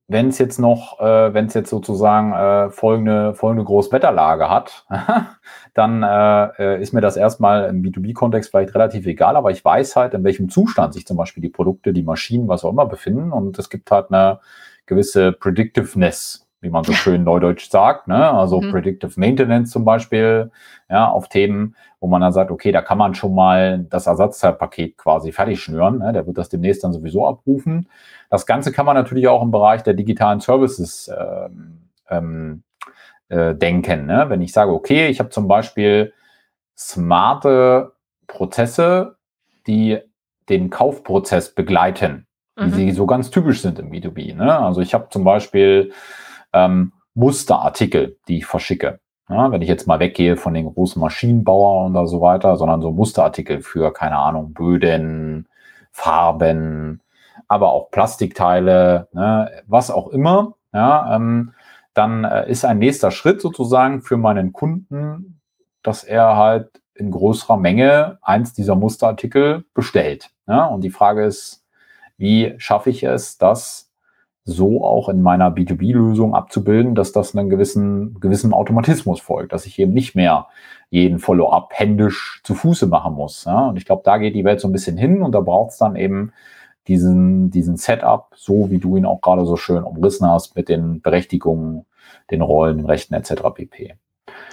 wenn es jetzt noch, äh, wenn es jetzt sozusagen äh, folgende, folgende Großwetterlage hat, dann äh, äh, ist mir das erstmal im B2B-Kontext vielleicht relativ egal, aber ich weiß halt, in welchem Zustand sich zum Beispiel die Produkte, die Maschinen, was auch immer befinden. Und es gibt halt eine gewisse Predictiveness wie man so schön neudeutsch sagt, ne? also mhm. Predictive Maintenance zum Beispiel, ja, auf Themen, wo man dann sagt, okay, da kann man schon mal das Ersatzteilpaket quasi fertig schnüren, ne? der wird das demnächst dann sowieso abrufen. Das Ganze kann man natürlich auch im Bereich der digitalen Services ähm, ähm, äh, denken. Ne? Wenn ich sage, okay, ich habe zum Beispiel smarte Prozesse, die den Kaufprozess begleiten, wie mhm. sie so ganz typisch sind im B2B. Ne? Also ich habe zum Beispiel ähm, Musterartikel, die ich verschicke. Ja, wenn ich jetzt mal weggehe von den großen Maschinenbauern oder so weiter, sondern so Musterartikel für, keine Ahnung, Böden, Farben, aber auch Plastikteile, ne, was auch immer, ja, ähm, dann äh, ist ein nächster Schritt sozusagen für meinen Kunden, dass er halt in größerer Menge eins dieser Musterartikel bestellt. Ja? Und die Frage ist, wie schaffe ich es, dass so auch in meiner B2B-Lösung abzubilden, dass das einen gewissen, gewissen Automatismus folgt, dass ich eben nicht mehr jeden Follow-up händisch zu Fuße machen muss. Ja? Und ich glaube, da geht die Welt so ein bisschen hin und da braucht es dann eben diesen, diesen Setup, so wie du ihn auch gerade so schön umrissen hast, mit den Berechtigungen, den Rollen, den Rechten etc. pp.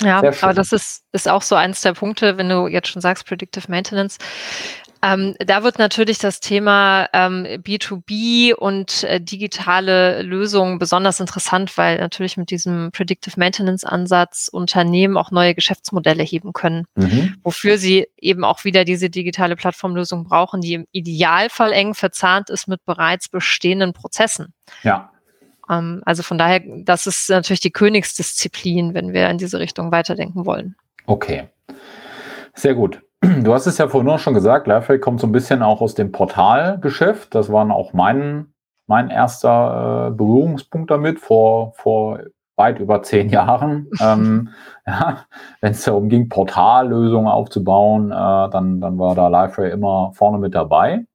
Ja, aber das ist, ist auch so eins der Punkte, wenn du jetzt schon sagst, Predictive Maintenance. Ähm, da wird natürlich das Thema ähm, B2B und äh, digitale Lösungen besonders interessant, weil natürlich mit diesem Predictive Maintenance Ansatz Unternehmen auch neue Geschäftsmodelle heben können, mhm. wofür sie eben auch wieder diese digitale Plattformlösung brauchen, die im Idealfall eng verzahnt ist mit bereits bestehenden Prozessen. Ja. Ähm, also von daher, das ist natürlich die Königsdisziplin, wenn wir in diese Richtung weiterdenken wollen. Okay. Sehr gut. Du hast es ja vorhin auch schon gesagt, Lifehack kommt so ein bisschen auch aus dem Portalgeschäft. Das war auch mein, mein erster äh, Berührungspunkt damit vor, vor weit über zehn Jahren. ähm, ja, Wenn es darum ging, Portallösungen aufzubauen, äh, dann, dann war da Lifehack immer vorne mit dabei.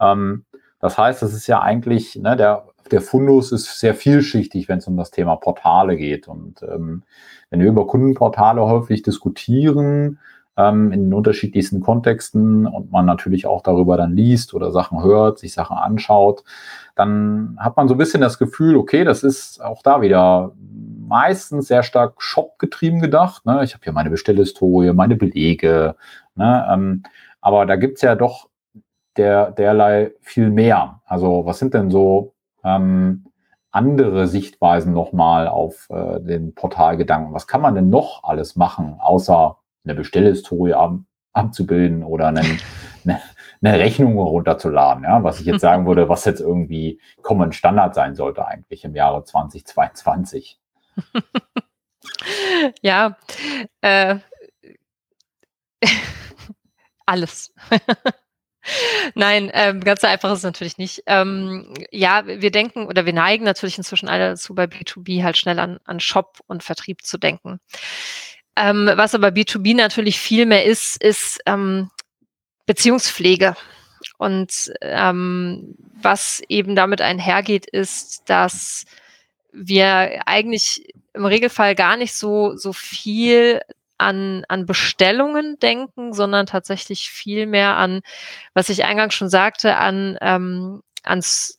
Ähm, das heißt, es ist ja eigentlich, ne, der, der Fundus ist sehr vielschichtig, wenn es um das Thema Portale geht. Und ähm, wenn wir über Kundenportale häufig diskutieren, ähm, in den unterschiedlichsten Kontexten und man natürlich auch darüber dann liest oder Sachen hört, sich Sachen anschaut, dann hat man so ein bisschen das Gefühl, okay, das ist auch da wieder meistens sehr stark shop-getrieben gedacht. Ne? Ich habe hier meine Bestellhistorie, meine Belege. Ne? Ähm, aber da gibt's ja doch der, derlei viel mehr. Also was sind denn so ähm, andere Sichtweisen nochmal auf äh, den Portalgedanken? Was kann man denn noch alles machen, außer eine Bestellhistorie ab, abzubilden oder einen, eine, eine Rechnung runterzuladen, ja, was ich jetzt sagen würde, was jetzt irgendwie Common Standard sein sollte eigentlich im Jahre 2022. ja, äh, alles. Nein, ähm, ganz so einfach ist es natürlich nicht. Ähm, ja, wir denken oder wir neigen natürlich inzwischen alle dazu, bei B2B halt schnell an, an Shop und Vertrieb zu denken. Ähm, was aber B2B natürlich viel mehr ist, ist ähm, Beziehungspflege. Und ähm, was eben damit einhergeht, ist, dass wir eigentlich im Regelfall gar nicht so, so viel an, an Bestellungen denken, sondern tatsächlich viel mehr an, was ich eingangs schon sagte, an, ähm, ans,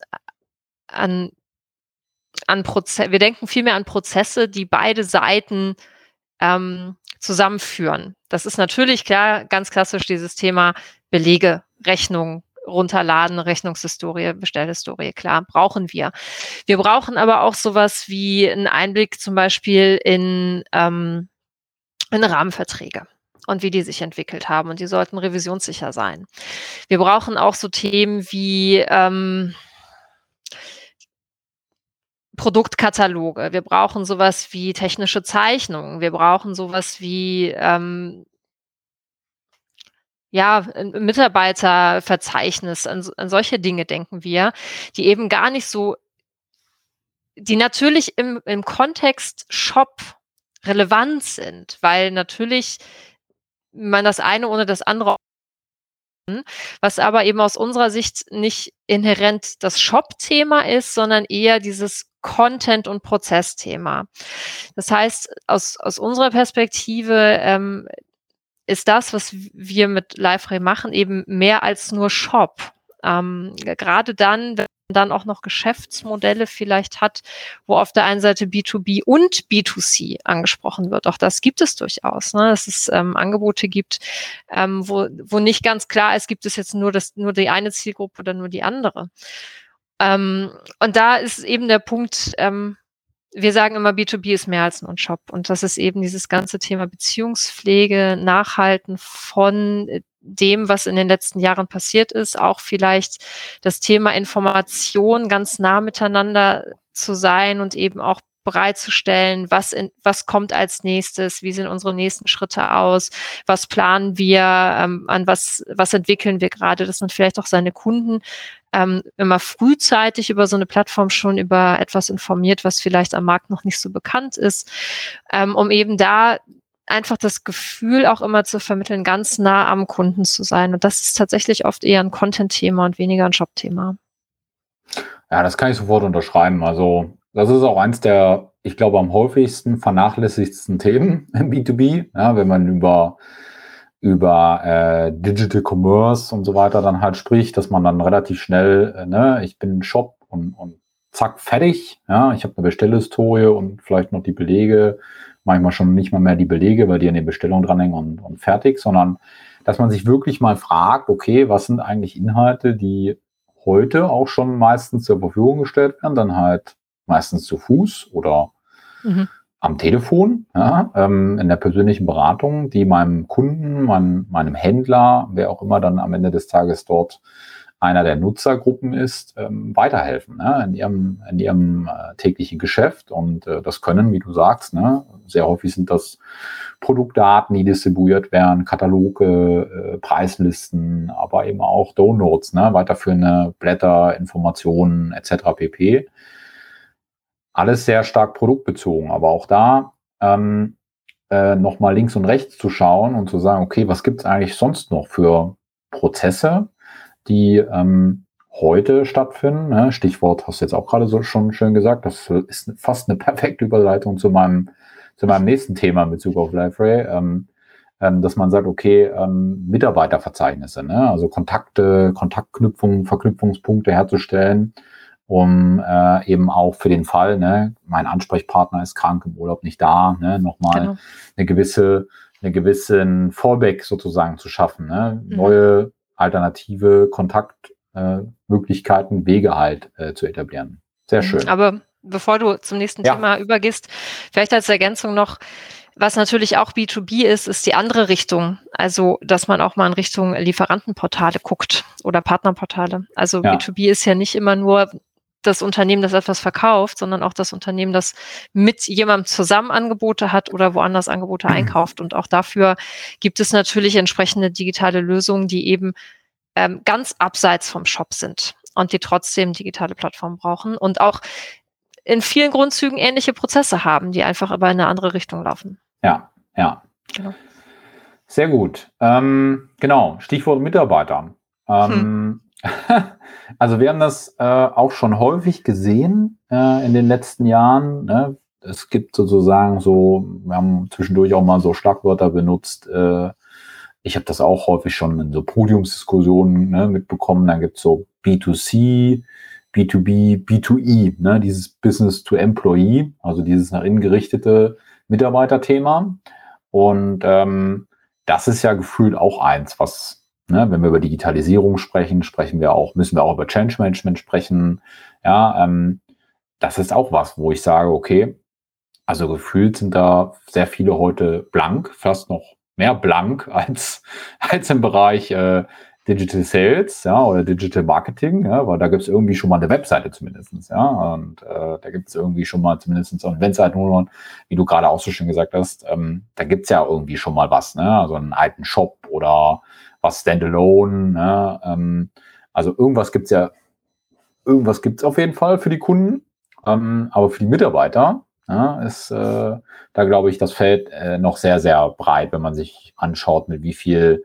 an, an Prozesse. Wir denken viel mehr an Prozesse, die beide Seiten ähm, zusammenführen. Das ist natürlich klar, ganz klassisch dieses Thema Belege, Rechnung, runterladen, Rechnungshistorie, Bestellhistorie, klar, brauchen wir. Wir brauchen aber auch sowas wie einen Einblick zum Beispiel in, ähm, in Rahmenverträge und wie die sich entwickelt haben. Und die sollten revisionssicher sein. Wir brauchen auch so Themen wie ähm, Produktkataloge, wir brauchen sowas wie technische Zeichnungen, wir brauchen sowas wie ähm, ja, Mitarbeiterverzeichnis, an, an solche Dinge denken wir, die eben gar nicht so, die natürlich im, im Kontext Shop relevant sind, weil natürlich man das eine ohne das andere was aber eben aus unserer Sicht nicht inhärent das Shop-Thema ist, sondern eher dieses Content- und Prozessthema. Das heißt, aus, aus unserer Perspektive ähm, ist das, was wir mit LiveRay machen, eben mehr als nur Shop. Ähm, gerade dann, wenn man dann auch noch Geschäftsmodelle vielleicht hat, wo auf der einen Seite B2B und B2C angesprochen wird. Auch das gibt es durchaus, ne? dass es ähm, Angebote gibt, ähm, wo, wo nicht ganz klar ist, gibt es jetzt nur, das, nur die eine Zielgruppe oder nur die andere. Ähm, und da ist eben der Punkt, ähm, wir sagen immer, B2B ist mehr als ein Shop. Und das ist eben dieses ganze Thema Beziehungspflege, Nachhalten von äh, dem, was in den letzten Jahren passiert ist, auch vielleicht das Thema Information ganz nah miteinander zu sein und eben auch bereitzustellen, was, in, was kommt als nächstes, wie sehen unsere nächsten Schritte aus, was planen wir, ähm, an was, was entwickeln wir gerade, dass man vielleicht auch seine Kunden ähm, immer frühzeitig über so eine Plattform schon über etwas informiert, was vielleicht am Markt noch nicht so bekannt ist, ähm, um eben da einfach das Gefühl auch immer zu vermitteln, ganz nah am Kunden zu sein. Und das ist tatsächlich oft eher ein Content-Thema und weniger ein Shop-Thema. Ja, das kann ich sofort unterschreiben. Also das ist auch eins der, ich glaube, am häufigsten vernachlässigsten Themen im B2B, ja, wenn man über über äh, Digital Commerce und so weiter dann halt spricht, dass man dann relativ schnell, äh, ne, ich bin Shop und, und zack, fertig. Ja, ich habe eine Bestellhistorie und vielleicht noch die Belege, manchmal schon nicht mal mehr die Belege, weil die an den Bestellungen dranhängen und, und fertig, sondern dass man sich wirklich mal fragt, okay, was sind eigentlich Inhalte, die heute auch schon meistens zur Verfügung gestellt werden, dann halt meistens zu Fuß oder mhm am Telefon, ja, ähm, in der persönlichen Beratung, die meinem Kunden, meinem, meinem Händler, wer auch immer dann am Ende des Tages dort einer der Nutzergruppen ist, ähm, weiterhelfen ne, in ihrem, in ihrem äh, täglichen Geschäft. Und äh, das können, wie du sagst, ne, sehr häufig sind das Produktdaten, die distribuiert werden, Kataloge, äh, Preislisten, aber eben auch Downloads, ne, weiterführende Blätter, Informationen etc. pp alles sehr stark produktbezogen, aber auch da ähm, äh, nochmal links und rechts zu schauen und zu sagen, okay, was gibt es eigentlich sonst noch für Prozesse, die ähm, heute stattfinden? Ne? Stichwort hast du jetzt auch gerade so schon schön gesagt, das ist fast eine perfekte Überleitung zu meinem, zu meinem nächsten Thema in Bezug auf LiveRay. Ähm, ähm, dass man sagt, okay, ähm, Mitarbeiterverzeichnisse, ne? also Kontakte, Kontaktknüpfungen, Verknüpfungspunkte herzustellen, um äh, eben auch für den Fall, ne, mein Ansprechpartner ist krank im Urlaub nicht da, ne, nochmal genau. eine gewisse, eine gewissen Fallback sozusagen zu schaffen, ne, mhm. neue alternative Kontaktmöglichkeiten, äh, Wege halt äh, zu etablieren. Sehr mhm. schön. Aber bevor du zum nächsten ja. Thema übergehst, vielleicht als Ergänzung noch, was natürlich auch B2B ist, ist die andere Richtung. Also, dass man auch mal in Richtung Lieferantenportale guckt oder Partnerportale. Also ja. B2B ist ja nicht immer nur das Unternehmen, das etwas verkauft, sondern auch das Unternehmen, das mit jemandem zusammen Angebote hat oder woanders Angebote mhm. einkauft. Und auch dafür gibt es natürlich entsprechende digitale Lösungen, die eben ähm, ganz abseits vom Shop sind und die trotzdem digitale Plattformen brauchen und auch in vielen Grundzügen ähnliche Prozesse haben, die einfach aber in eine andere Richtung laufen. Ja, ja. Genau. Sehr gut. Ähm, genau, Stichwort Mitarbeiter. Ähm, hm. Also wir haben das äh, auch schon häufig gesehen äh, in den letzten Jahren. Ne? Es gibt sozusagen so, wir haben zwischendurch auch mal so Schlagwörter benutzt. Äh, ich habe das auch häufig schon in so Podiumsdiskussionen ne, mitbekommen. Dann gibt es so B2C, B2B, B2E, ne, dieses Business to Employee, also dieses nach innen gerichtete Mitarbeiterthema. Und ähm, das ist ja gefühlt auch eins, was Ne, wenn wir über Digitalisierung sprechen, sprechen wir auch, müssen wir auch über Change Management sprechen. Ja, ähm, das ist auch was, wo ich sage, okay, also gefühlt sind da sehr viele heute blank, fast noch mehr blank als, als im Bereich äh, Digital Sales, ja, oder Digital Marketing, ja, weil da gibt es irgendwie schon mal eine Webseite zumindestens, ja, und äh, da gibt es irgendwie schon mal zumindestens und wenn es halt nur, wie du gerade auch so schön gesagt hast, ähm, da gibt es ja irgendwie schon mal was, ne, also einen alten Shop oder was Standalone. Ne? Ähm, also irgendwas gibt es ja, irgendwas gibt es auf jeden Fall für die Kunden, ähm, aber für die Mitarbeiter ja, ist äh, da, glaube ich, das Feld äh, noch sehr, sehr breit, wenn man sich anschaut, mit wie viel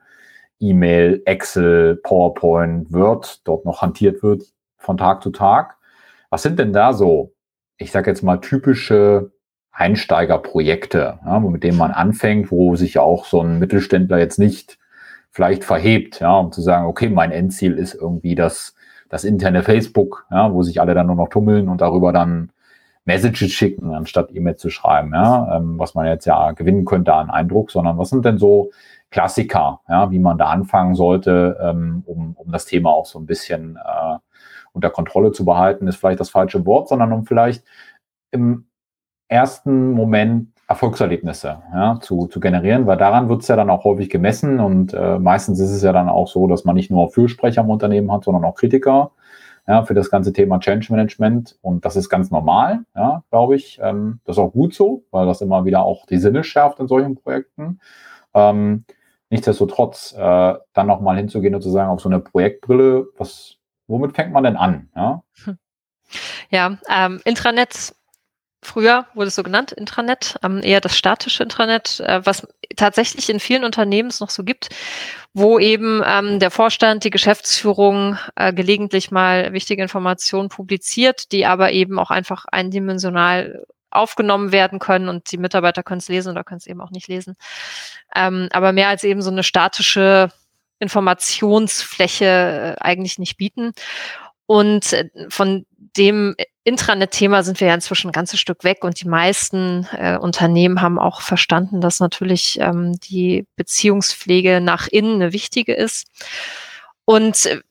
E-Mail, Excel, PowerPoint, Word dort noch hantiert wird von Tag zu Tag. Was sind denn da so ich sage jetzt mal, typische Einsteigerprojekte, ja, mit denen man anfängt, wo sich auch so ein Mittelständler jetzt nicht vielleicht verhebt, ja, um zu sagen, okay, mein Endziel ist irgendwie das, das interne Facebook, ja, wo sich alle dann nur noch tummeln und darüber dann Messages schicken, anstatt E-Mail zu schreiben, ja, ähm, was man jetzt ja gewinnen könnte an Eindruck, sondern was sind denn so Klassiker, ja, wie man da anfangen sollte, ähm, um, um das Thema auch so ein bisschen äh, unter Kontrolle zu behalten, ist vielleicht das falsche Wort, sondern um vielleicht im ersten Moment Erfolgserlebnisse ja, zu, zu generieren, weil daran wird es ja dann auch häufig gemessen und äh, meistens ist es ja dann auch so, dass man nicht nur Fürsprecher im Unternehmen hat, sondern auch Kritiker ja, für das ganze Thema Change Management und das ist ganz normal, ja, glaube ich. Ähm, das ist auch gut so, weil das immer wieder auch die Sinne schärft in solchen Projekten. Ähm, nichtsdestotrotz äh, dann nochmal hinzugehen und zu sagen, auf so eine Projektbrille, was, womit fängt man denn an? Ja, ja ähm, Intranet Früher wurde es so genannt, Intranet, ähm, eher das statische Intranet, äh, was tatsächlich in vielen Unternehmen es noch so gibt, wo eben ähm, der Vorstand, die Geschäftsführung äh, gelegentlich mal wichtige Informationen publiziert, die aber eben auch einfach eindimensional aufgenommen werden können und die Mitarbeiter können es lesen oder können es eben auch nicht lesen. Ähm, aber mehr als eben so eine statische Informationsfläche äh, eigentlich nicht bieten. Und äh, von dem Intranet-Thema sind wir ja inzwischen ein ganzes Stück weg und die meisten äh, Unternehmen haben auch verstanden, dass natürlich ähm, die Beziehungspflege nach innen eine wichtige ist. Und äh,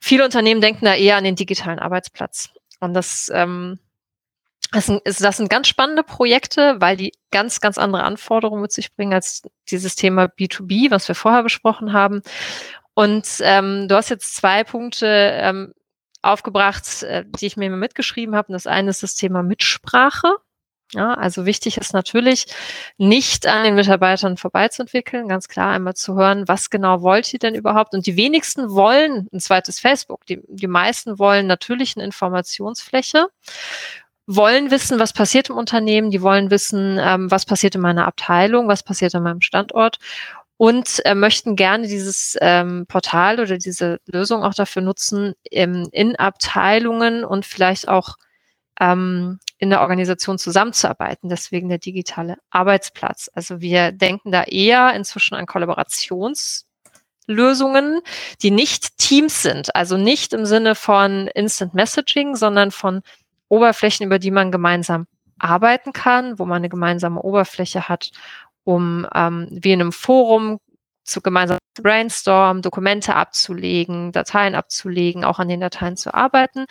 viele Unternehmen denken da eher an den digitalen Arbeitsplatz. Und das, ähm, das, sind, das sind ganz spannende Projekte, weil die ganz, ganz andere Anforderungen mit sich bringen als dieses Thema B2B, was wir vorher besprochen haben. Und ähm, du hast jetzt zwei Punkte ähm, aufgebracht, äh, die ich mir mitgeschrieben habe. Und das eine ist das Thema Mitsprache. Ja, also wichtig ist natürlich, nicht an den Mitarbeitern vorbeizuentwickeln, ganz klar einmal zu hören, was genau wollt ihr denn überhaupt? Und die wenigsten wollen ein zweites Facebook. Die, die meisten wollen natürlich eine Informationsfläche, wollen wissen, was passiert im Unternehmen, die wollen wissen, ähm, was passiert in meiner Abteilung, was passiert an meinem Standort und äh, möchten gerne dieses ähm, Portal oder diese Lösung auch dafür nutzen, im, in Abteilungen und vielleicht auch ähm, in der Organisation zusammenzuarbeiten. Deswegen der digitale Arbeitsplatz. Also wir denken da eher inzwischen an Kollaborationslösungen, die nicht Teams sind. Also nicht im Sinne von Instant Messaging, sondern von Oberflächen, über die man gemeinsam arbeiten kann, wo man eine gemeinsame Oberfläche hat um ähm, wie in einem Forum zu gemeinsam brainstormen, Dokumente abzulegen, Dateien abzulegen, auch an den Dateien zu arbeiten.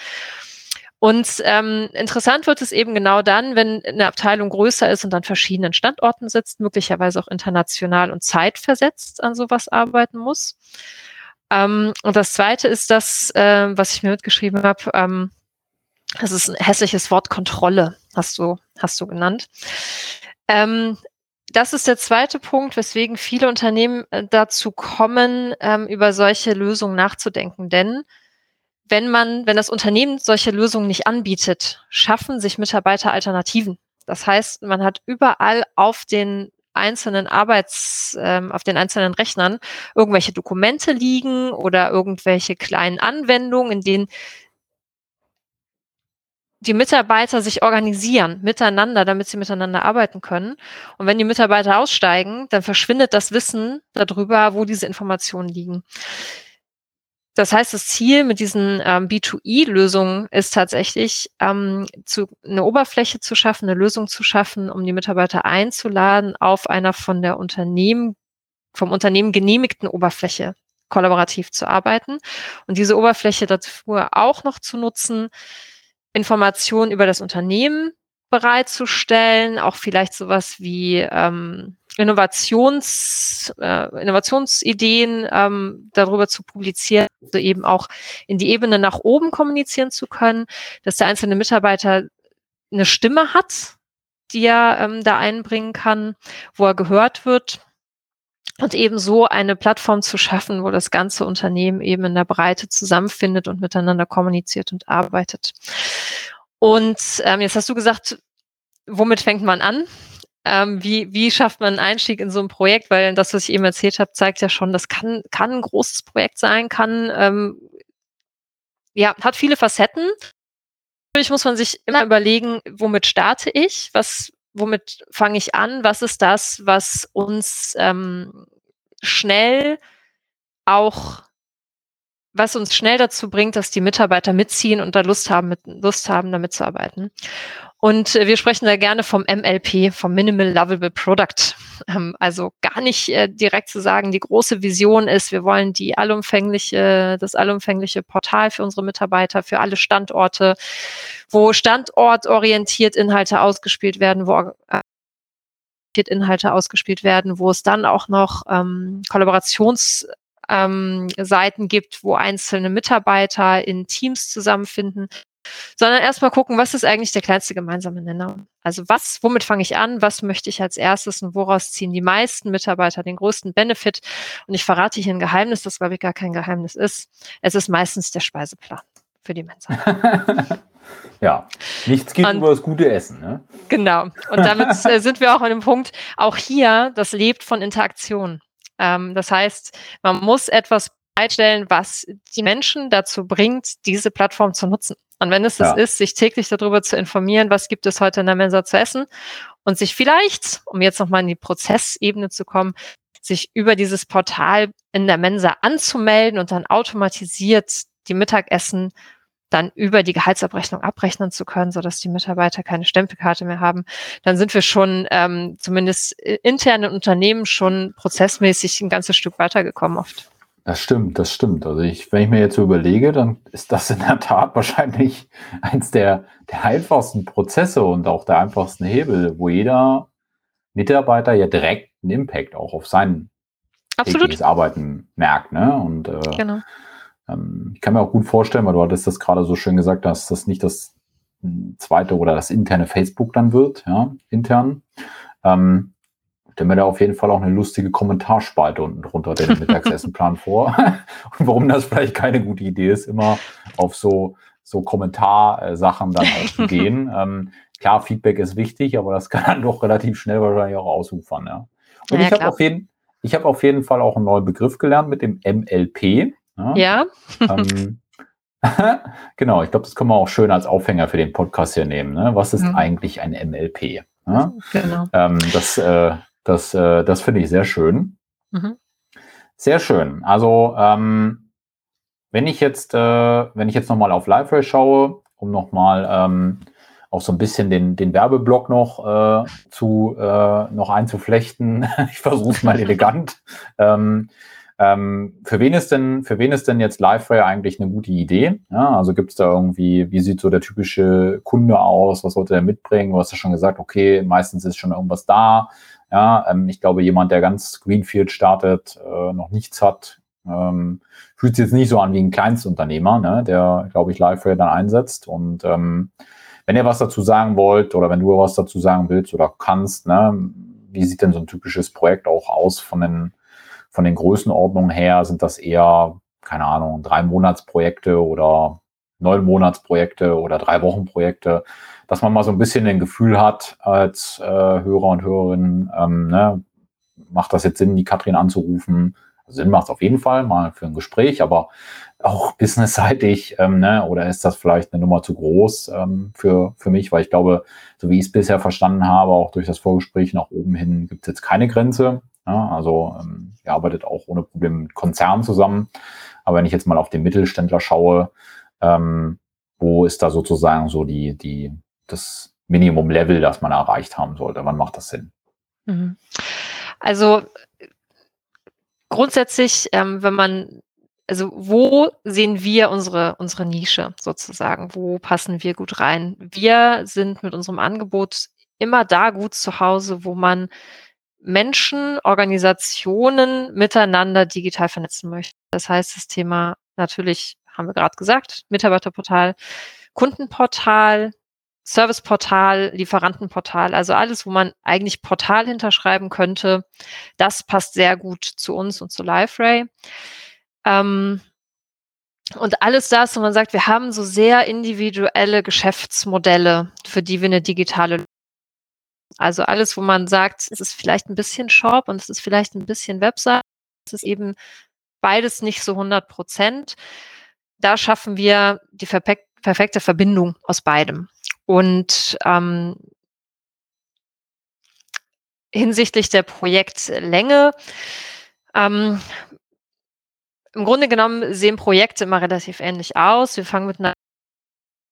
Und ähm, interessant wird es eben genau dann, wenn eine Abteilung größer ist und an verschiedenen Standorten sitzt, möglicherweise auch international und zeitversetzt an sowas arbeiten muss. Ähm, und das Zweite ist das, äh, was ich mir mitgeschrieben habe, ähm, das ist ein hässliches Wort Kontrolle, hast du, hast du genannt. Ähm, das ist der zweite Punkt, weswegen viele Unternehmen äh, dazu kommen, ähm, über solche Lösungen nachzudenken. Denn wenn man, wenn das Unternehmen solche Lösungen nicht anbietet, schaffen sich Mitarbeiter Alternativen. Das heißt, man hat überall auf den einzelnen Arbeits, ähm, auf den einzelnen Rechnern irgendwelche Dokumente liegen oder irgendwelche kleinen Anwendungen, in denen die Mitarbeiter sich organisieren miteinander, damit sie miteinander arbeiten können. Und wenn die Mitarbeiter aussteigen, dann verschwindet das Wissen darüber, wo diese Informationen liegen. Das heißt, das Ziel mit diesen ähm, B2E-Lösungen ist tatsächlich, ähm, zu, eine Oberfläche zu schaffen, eine Lösung zu schaffen, um die Mitarbeiter einzuladen, auf einer von der Unternehmen, vom Unternehmen genehmigten Oberfläche kollaborativ zu arbeiten und diese Oberfläche dafür auch noch zu nutzen, Informationen über das Unternehmen bereitzustellen, auch vielleicht sowas wie ähm, Innovations, äh, Innovationsideen ähm, darüber zu publizieren, also eben auch in die Ebene nach oben kommunizieren zu können, dass der einzelne Mitarbeiter eine Stimme hat, die er ähm, da einbringen kann, wo er gehört wird und eben so eine Plattform zu schaffen, wo das ganze Unternehmen eben in der Breite zusammenfindet und miteinander kommuniziert und arbeitet. Und ähm, jetzt hast du gesagt, womit fängt man an? Ähm, wie, wie schafft man einen Einstieg in so ein Projekt? Weil das, was ich eben erzählt habe, zeigt ja schon, das kann, kann ein großes Projekt sein, kann, ähm, ja, hat viele Facetten Natürlich muss man sich immer überlegen, womit starte ich, was, womit fange ich an, was ist das, was uns ähm, schnell auch was uns schnell dazu bringt, dass die Mitarbeiter mitziehen und da Lust haben, mit, Lust haben, damit zu arbeiten. Und äh, wir sprechen da gerne vom MLP, vom Minimal Lovable Product. Ähm, also gar nicht äh, direkt zu sagen, die große Vision ist, wir wollen die allumfängliche, das allumfängliche Portal für unsere Mitarbeiter, für alle Standorte, wo standortorientiert Inhalte ausgespielt werden, wo äh, Inhalte ausgespielt werden, wo es dann auch noch ähm, Kollaborations ähm, Seiten gibt, wo einzelne Mitarbeiter in Teams zusammenfinden, sondern erstmal gucken, was ist eigentlich der kleinste gemeinsame Nenner? Also was, womit fange ich an? Was möchte ich als erstes und woraus ziehen die meisten Mitarbeiter den größten Benefit? Und ich verrate hier ein Geheimnis, das glaube ich gar kein Geheimnis ist. Es ist meistens der Speiseplan für die Mensa. ja, nichts geht und, über das gute Essen. Ne? Genau. Und damit äh, sind wir auch an dem Punkt, auch hier, das lebt von Interaktion. Ähm, das heißt, man muss etwas bereitstellen, was die Menschen dazu bringt, diese Plattform zu nutzen. Und wenn es das ja. ist, sich täglich darüber zu informieren, was gibt es heute in der Mensa zu essen und sich vielleicht, um jetzt nochmal in die Prozessebene zu kommen, sich über dieses Portal in der Mensa anzumelden und dann automatisiert die Mittagessen dann über die Gehaltsabrechnung abrechnen zu können, so dass die Mitarbeiter keine Stempelkarte mehr haben, dann sind wir schon ähm, zumindest intern in Unternehmen schon prozessmäßig ein ganzes Stück weitergekommen oft. Das stimmt, das stimmt. Also ich, wenn ich mir jetzt so überlege, dann ist das in der Tat wahrscheinlich eins der, der einfachsten Prozesse und auch der einfachsten Hebel, wo jeder Mitarbeiter ja direkt einen Impact auch auf sein tägliches Arbeiten merkt. Ne? Und äh, genau. Ähm, ich kann mir auch gut vorstellen, weil du hattest das gerade so schön gesagt, dass das nicht das zweite oder das interne Facebook dann wird, ja, intern. Ähm, stellen wir da auf jeden Fall auch eine lustige Kommentarspalte unten drunter den Mittagsessenplan vor. Und warum das vielleicht keine gute Idee ist, immer auf so, so Kommentarsachen dann auch zu gehen. ähm, klar, Feedback ist wichtig, aber das kann dann doch relativ schnell wahrscheinlich auch ausufern. Ja. Und ja, ich habe auf, jeden, ich hab auf jeden Fall auch einen neuen Begriff gelernt mit dem MLP. Ja. ja. Ähm, genau, ich glaube, das können wir auch schön als Aufhänger für den Podcast hier nehmen. Ne? Was ist mhm. eigentlich ein MLP? Ja? Genau. Ähm, das äh, das, äh, das finde ich sehr schön. Mhm. Sehr schön. Also, ähm, wenn ich jetzt, äh, wenn ich jetzt nochmal auf Live schaue, um nochmal ähm, auch so ein bisschen den, den Werbeblock noch äh, zu äh, noch einzuflechten. ich versuche es mal elegant. Ähm, ähm, für wen ist denn, für wen ist denn jetzt Livewire eigentlich eine gute Idee? Ja, also gibt es da irgendwie, wie sieht so der typische Kunde aus? Was sollte er mitbringen? Du hast ja schon gesagt, okay, meistens ist schon irgendwas da. Ja, ähm, ich glaube, jemand, der ganz Greenfield startet, äh, noch nichts hat, ähm, fühlt sich jetzt nicht so an wie ein Kleinstunternehmer, ne, der, glaube ich, Livewire dann einsetzt. Und ähm, wenn ihr was dazu sagen wollt oder wenn du was dazu sagen willst oder kannst, ne, wie sieht denn so ein typisches Projekt auch aus von den von den Größenordnungen her sind das eher, keine Ahnung, drei Monatsprojekte oder neun Monatsprojekte oder drei Wochenprojekte, dass man mal so ein bisschen ein Gefühl hat als äh, Hörer und Hörerin, ähm, ne, macht das jetzt Sinn, die Katrin anzurufen? Sinn macht es auf jeden Fall mal für ein Gespräch, aber auch businessseitig, ähm, ne, oder ist das vielleicht eine Nummer zu groß ähm, für, für mich? Weil ich glaube, so wie ich es bisher verstanden habe, auch durch das Vorgespräch nach oben hin, gibt es jetzt keine Grenze. Ja, also ähm, ihr arbeitet auch ohne Probleme mit Konzernen zusammen. Aber wenn ich jetzt mal auf den Mittelständler schaue, ähm, wo ist da sozusagen so die, die, das Minimum-Level, das man erreicht haben sollte? Wann macht das Sinn? Mhm. Also grundsätzlich, ähm, wenn man, also wo sehen wir unsere, unsere Nische sozusagen? Wo passen wir gut rein? Wir sind mit unserem Angebot immer da gut zu Hause, wo man Menschen, Organisationen miteinander digital vernetzen möchte. Das heißt, das Thema natürlich, haben wir gerade gesagt, Mitarbeiterportal, Kundenportal, Serviceportal, Lieferantenportal, also alles, wo man eigentlich Portal hinterschreiben könnte, das passt sehr gut zu uns und zu LiveRay. Ähm, und alles das, wo man sagt, wir haben so sehr individuelle Geschäftsmodelle, für die wir eine digitale also alles, wo man sagt, es ist vielleicht ein bisschen Shop und es ist vielleicht ein bisschen Website, es ist eben beides nicht so 100 Prozent. Da schaffen wir die perfekte Verbindung aus beidem. Und ähm, hinsichtlich der Projektlänge, ähm, im Grunde genommen sehen Projekte immer relativ ähnlich aus. Wir fangen mit einer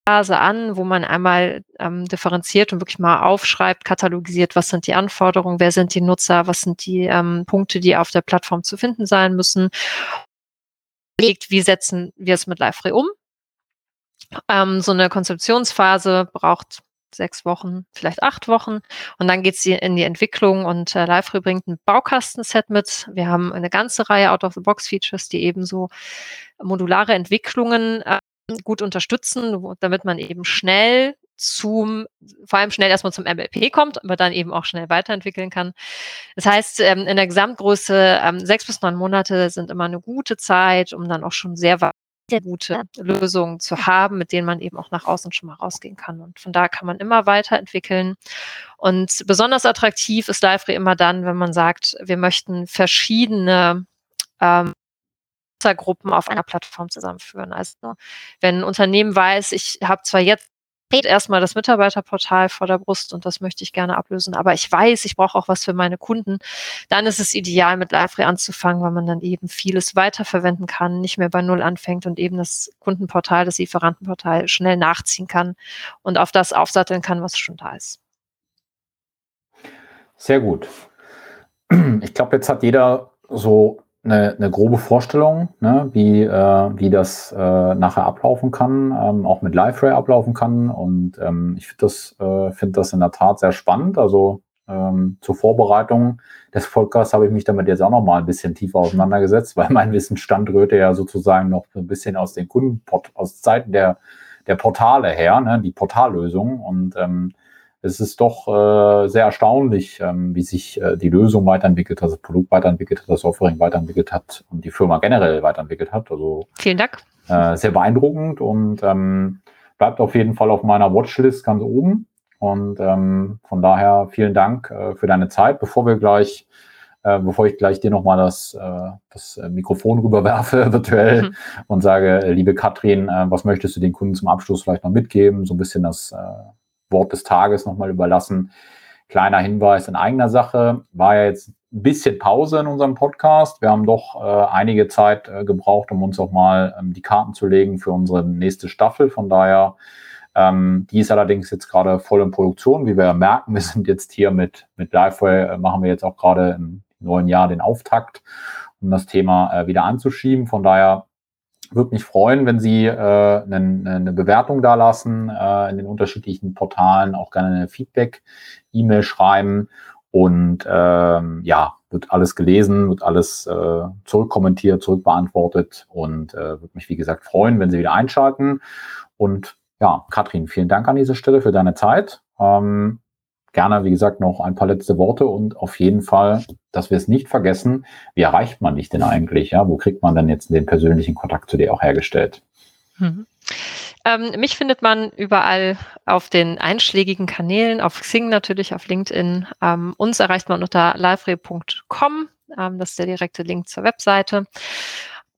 Phase an, wo man einmal ähm, differenziert und wirklich mal aufschreibt, katalogisiert, was sind die Anforderungen, wer sind die Nutzer, was sind die ähm, Punkte, die auf der Plattform zu finden sein müssen. Wie setzen wir es mit Liferay um? Ähm, so eine Konzeptionsphase braucht sechs Wochen, vielleicht acht Wochen. Und dann geht es in die Entwicklung und äh, Liferay bringt ein Baukastenset mit. Wir haben eine ganze Reihe Out-of-the-Box-Features, die eben so modulare Entwicklungen äh, gut unterstützen, damit man eben schnell zum, vor allem schnell erstmal zum MLP kommt, aber dann eben auch schnell weiterentwickeln kann. Das heißt, ähm, in der Gesamtgröße ähm, sechs bis neun Monate sind immer eine gute Zeit, um dann auch schon sehr sehr gute Lösungen zu haben, mit denen man eben auch nach außen schon mal rausgehen kann. Und von da kann man immer weiterentwickeln. Und besonders attraktiv ist Liferay immer dann, wenn man sagt, wir möchten verschiedene ähm, Gruppen auf einer Plattform zusammenführen. Also wenn ein Unternehmen weiß, ich habe zwar jetzt erstmal das Mitarbeiterportal vor der Brust und das möchte ich gerne ablösen. Aber ich weiß, ich brauche auch was für meine Kunden. Dann ist es ideal, mit Liferay anzufangen, weil man dann eben vieles weiterverwenden kann, nicht mehr bei Null anfängt und eben das Kundenportal, das Lieferantenportal schnell nachziehen kann und auf das aufsatteln kann, was schon da ist. Sehr gut. Ich glaube, jetzt hat jeder so eine, eine grobe Vorstellung, ne, wie, äh, wie das äh, nachher ablaufen kann, ähm, auch mit Live-Ray ablaufen kann. Und ähm, ich finde das, äh, find das in der Tat sehr spannend. Also ähm, zur Vorbereitung des Podcasts habe ich mich damit jetzt auch noch mal ein bisschen tiefer auseinandergesetzt, weil mein Wissensstand rührte ja sozusagen noch ein bisschen aus den Kunden, aus Zeiten der, der Portale her, ne, die Portallösung. Und ähm, es ist doch äh, sehr erstaunlich, ähm, wie sich äh, die Lösung weiterentwickelt hat, das Produkt weiterentwickelt hat, das Offering weiterentwickelt hat und die Firma generell weiterentwickelt hat. Also vielen Dank. Äh, sehr beeindruckend und ähm, bleibt auf jeden Fall auf meiner Watchlist ganz oben. Und ähm, von daher vielen Dank äh, für deine Zeit. Bevor wir gleich, äh, bevor ich gleich dir nochmal das, äh, das Mikrofon rüberwerfe virtuell mhm. und sage, liebe Katrin, äh, was möchtest du den Kunden zum Abschluss vielleicht noch mitgeben? So ein bisschen das äh, Wort des Tages nochmal überlassen. Kleiner Hinweis in eigener Sache, war ja jetzt ein bisschen Pause in unserem Podcast. Wir haben doch äh, einige Zeit äh, gebraucht, um uns auch mal ähm, die Karten zu legen für unsere nächste Staffel. Von daher, ähm, die ist allerdings jetzt gerade voll in Produktion. Wie wir merken, wir sind jetzt hier mit, mit Liveway, äh, machen wir jetzt auch gerade im neuen Jahr den Auftakt, um das Thema äh, wieder anzuschieben. Von daher würde mich freuen, wenn Sie äh, eine, eine Bewertung da lassen äh, in den unterschiedlichen Portalen, auch gerne eine Feedback-E-Mail schreiben. Und ähm, ja, wird alles gelesen, wird alles äh, zurückkommentiert, zurückbeantwortet und äh, würde mich, wie gesagt, freuen, wenn Sie wieder einschalten. Und ja, Katrin, vielen Dank an dieser Stelle für deine Zeit. Ähm, gerne, wie gesagt, noch ein paar letzte Worte und auf jeden Fall, dass wir es nicht vergessen, wie erreicht man dich denn eigentlich? Ja? Wo kriegt man denn jetzt den persönlichen Kontakt zu dir auch hergestellt? Mhm. Ähm, mich findet man überall auf den einschlägigen Kanälen, auf Xing natürlich, auf LinkedIn. Ähm, uns erreicht man unter livere.com. Ähm, das ist der direkte Link zur Webseite.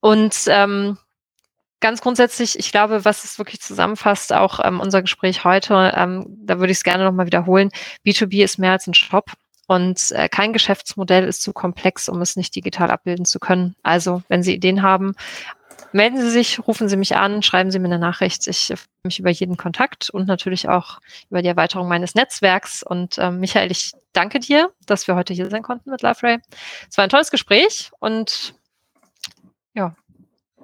Und ähm, ganz grundsätzlich, ich glaube, was es wirklich zusammenfasst, auch ähm, unser Gespräch heute, ähm, da würde ich es gerne nochmal wiederholen. B2B ist mehr als ein Shop und äh, kein Geschäftsmodell ist zu komplex, um es nicht digital abbilden zu können. Also, wenn Sie Ideen haben, melden Sie sich, rufen Sie mich an, schreiben Sie mir eine Nachricht. Ich freue mich über jeden Kontakt und natürlich auch über die Erweiterung meines Netzwerks. Und ähm, Michael, ich danke dir, dass wir heute hier sein konnten mit LiveRay. Es war ein tolles Gespräch und ja,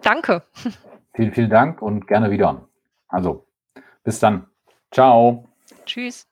danke. Vielen, vielen Dank und gerne wieder. Also, bis dann. Ciao. Tschüss.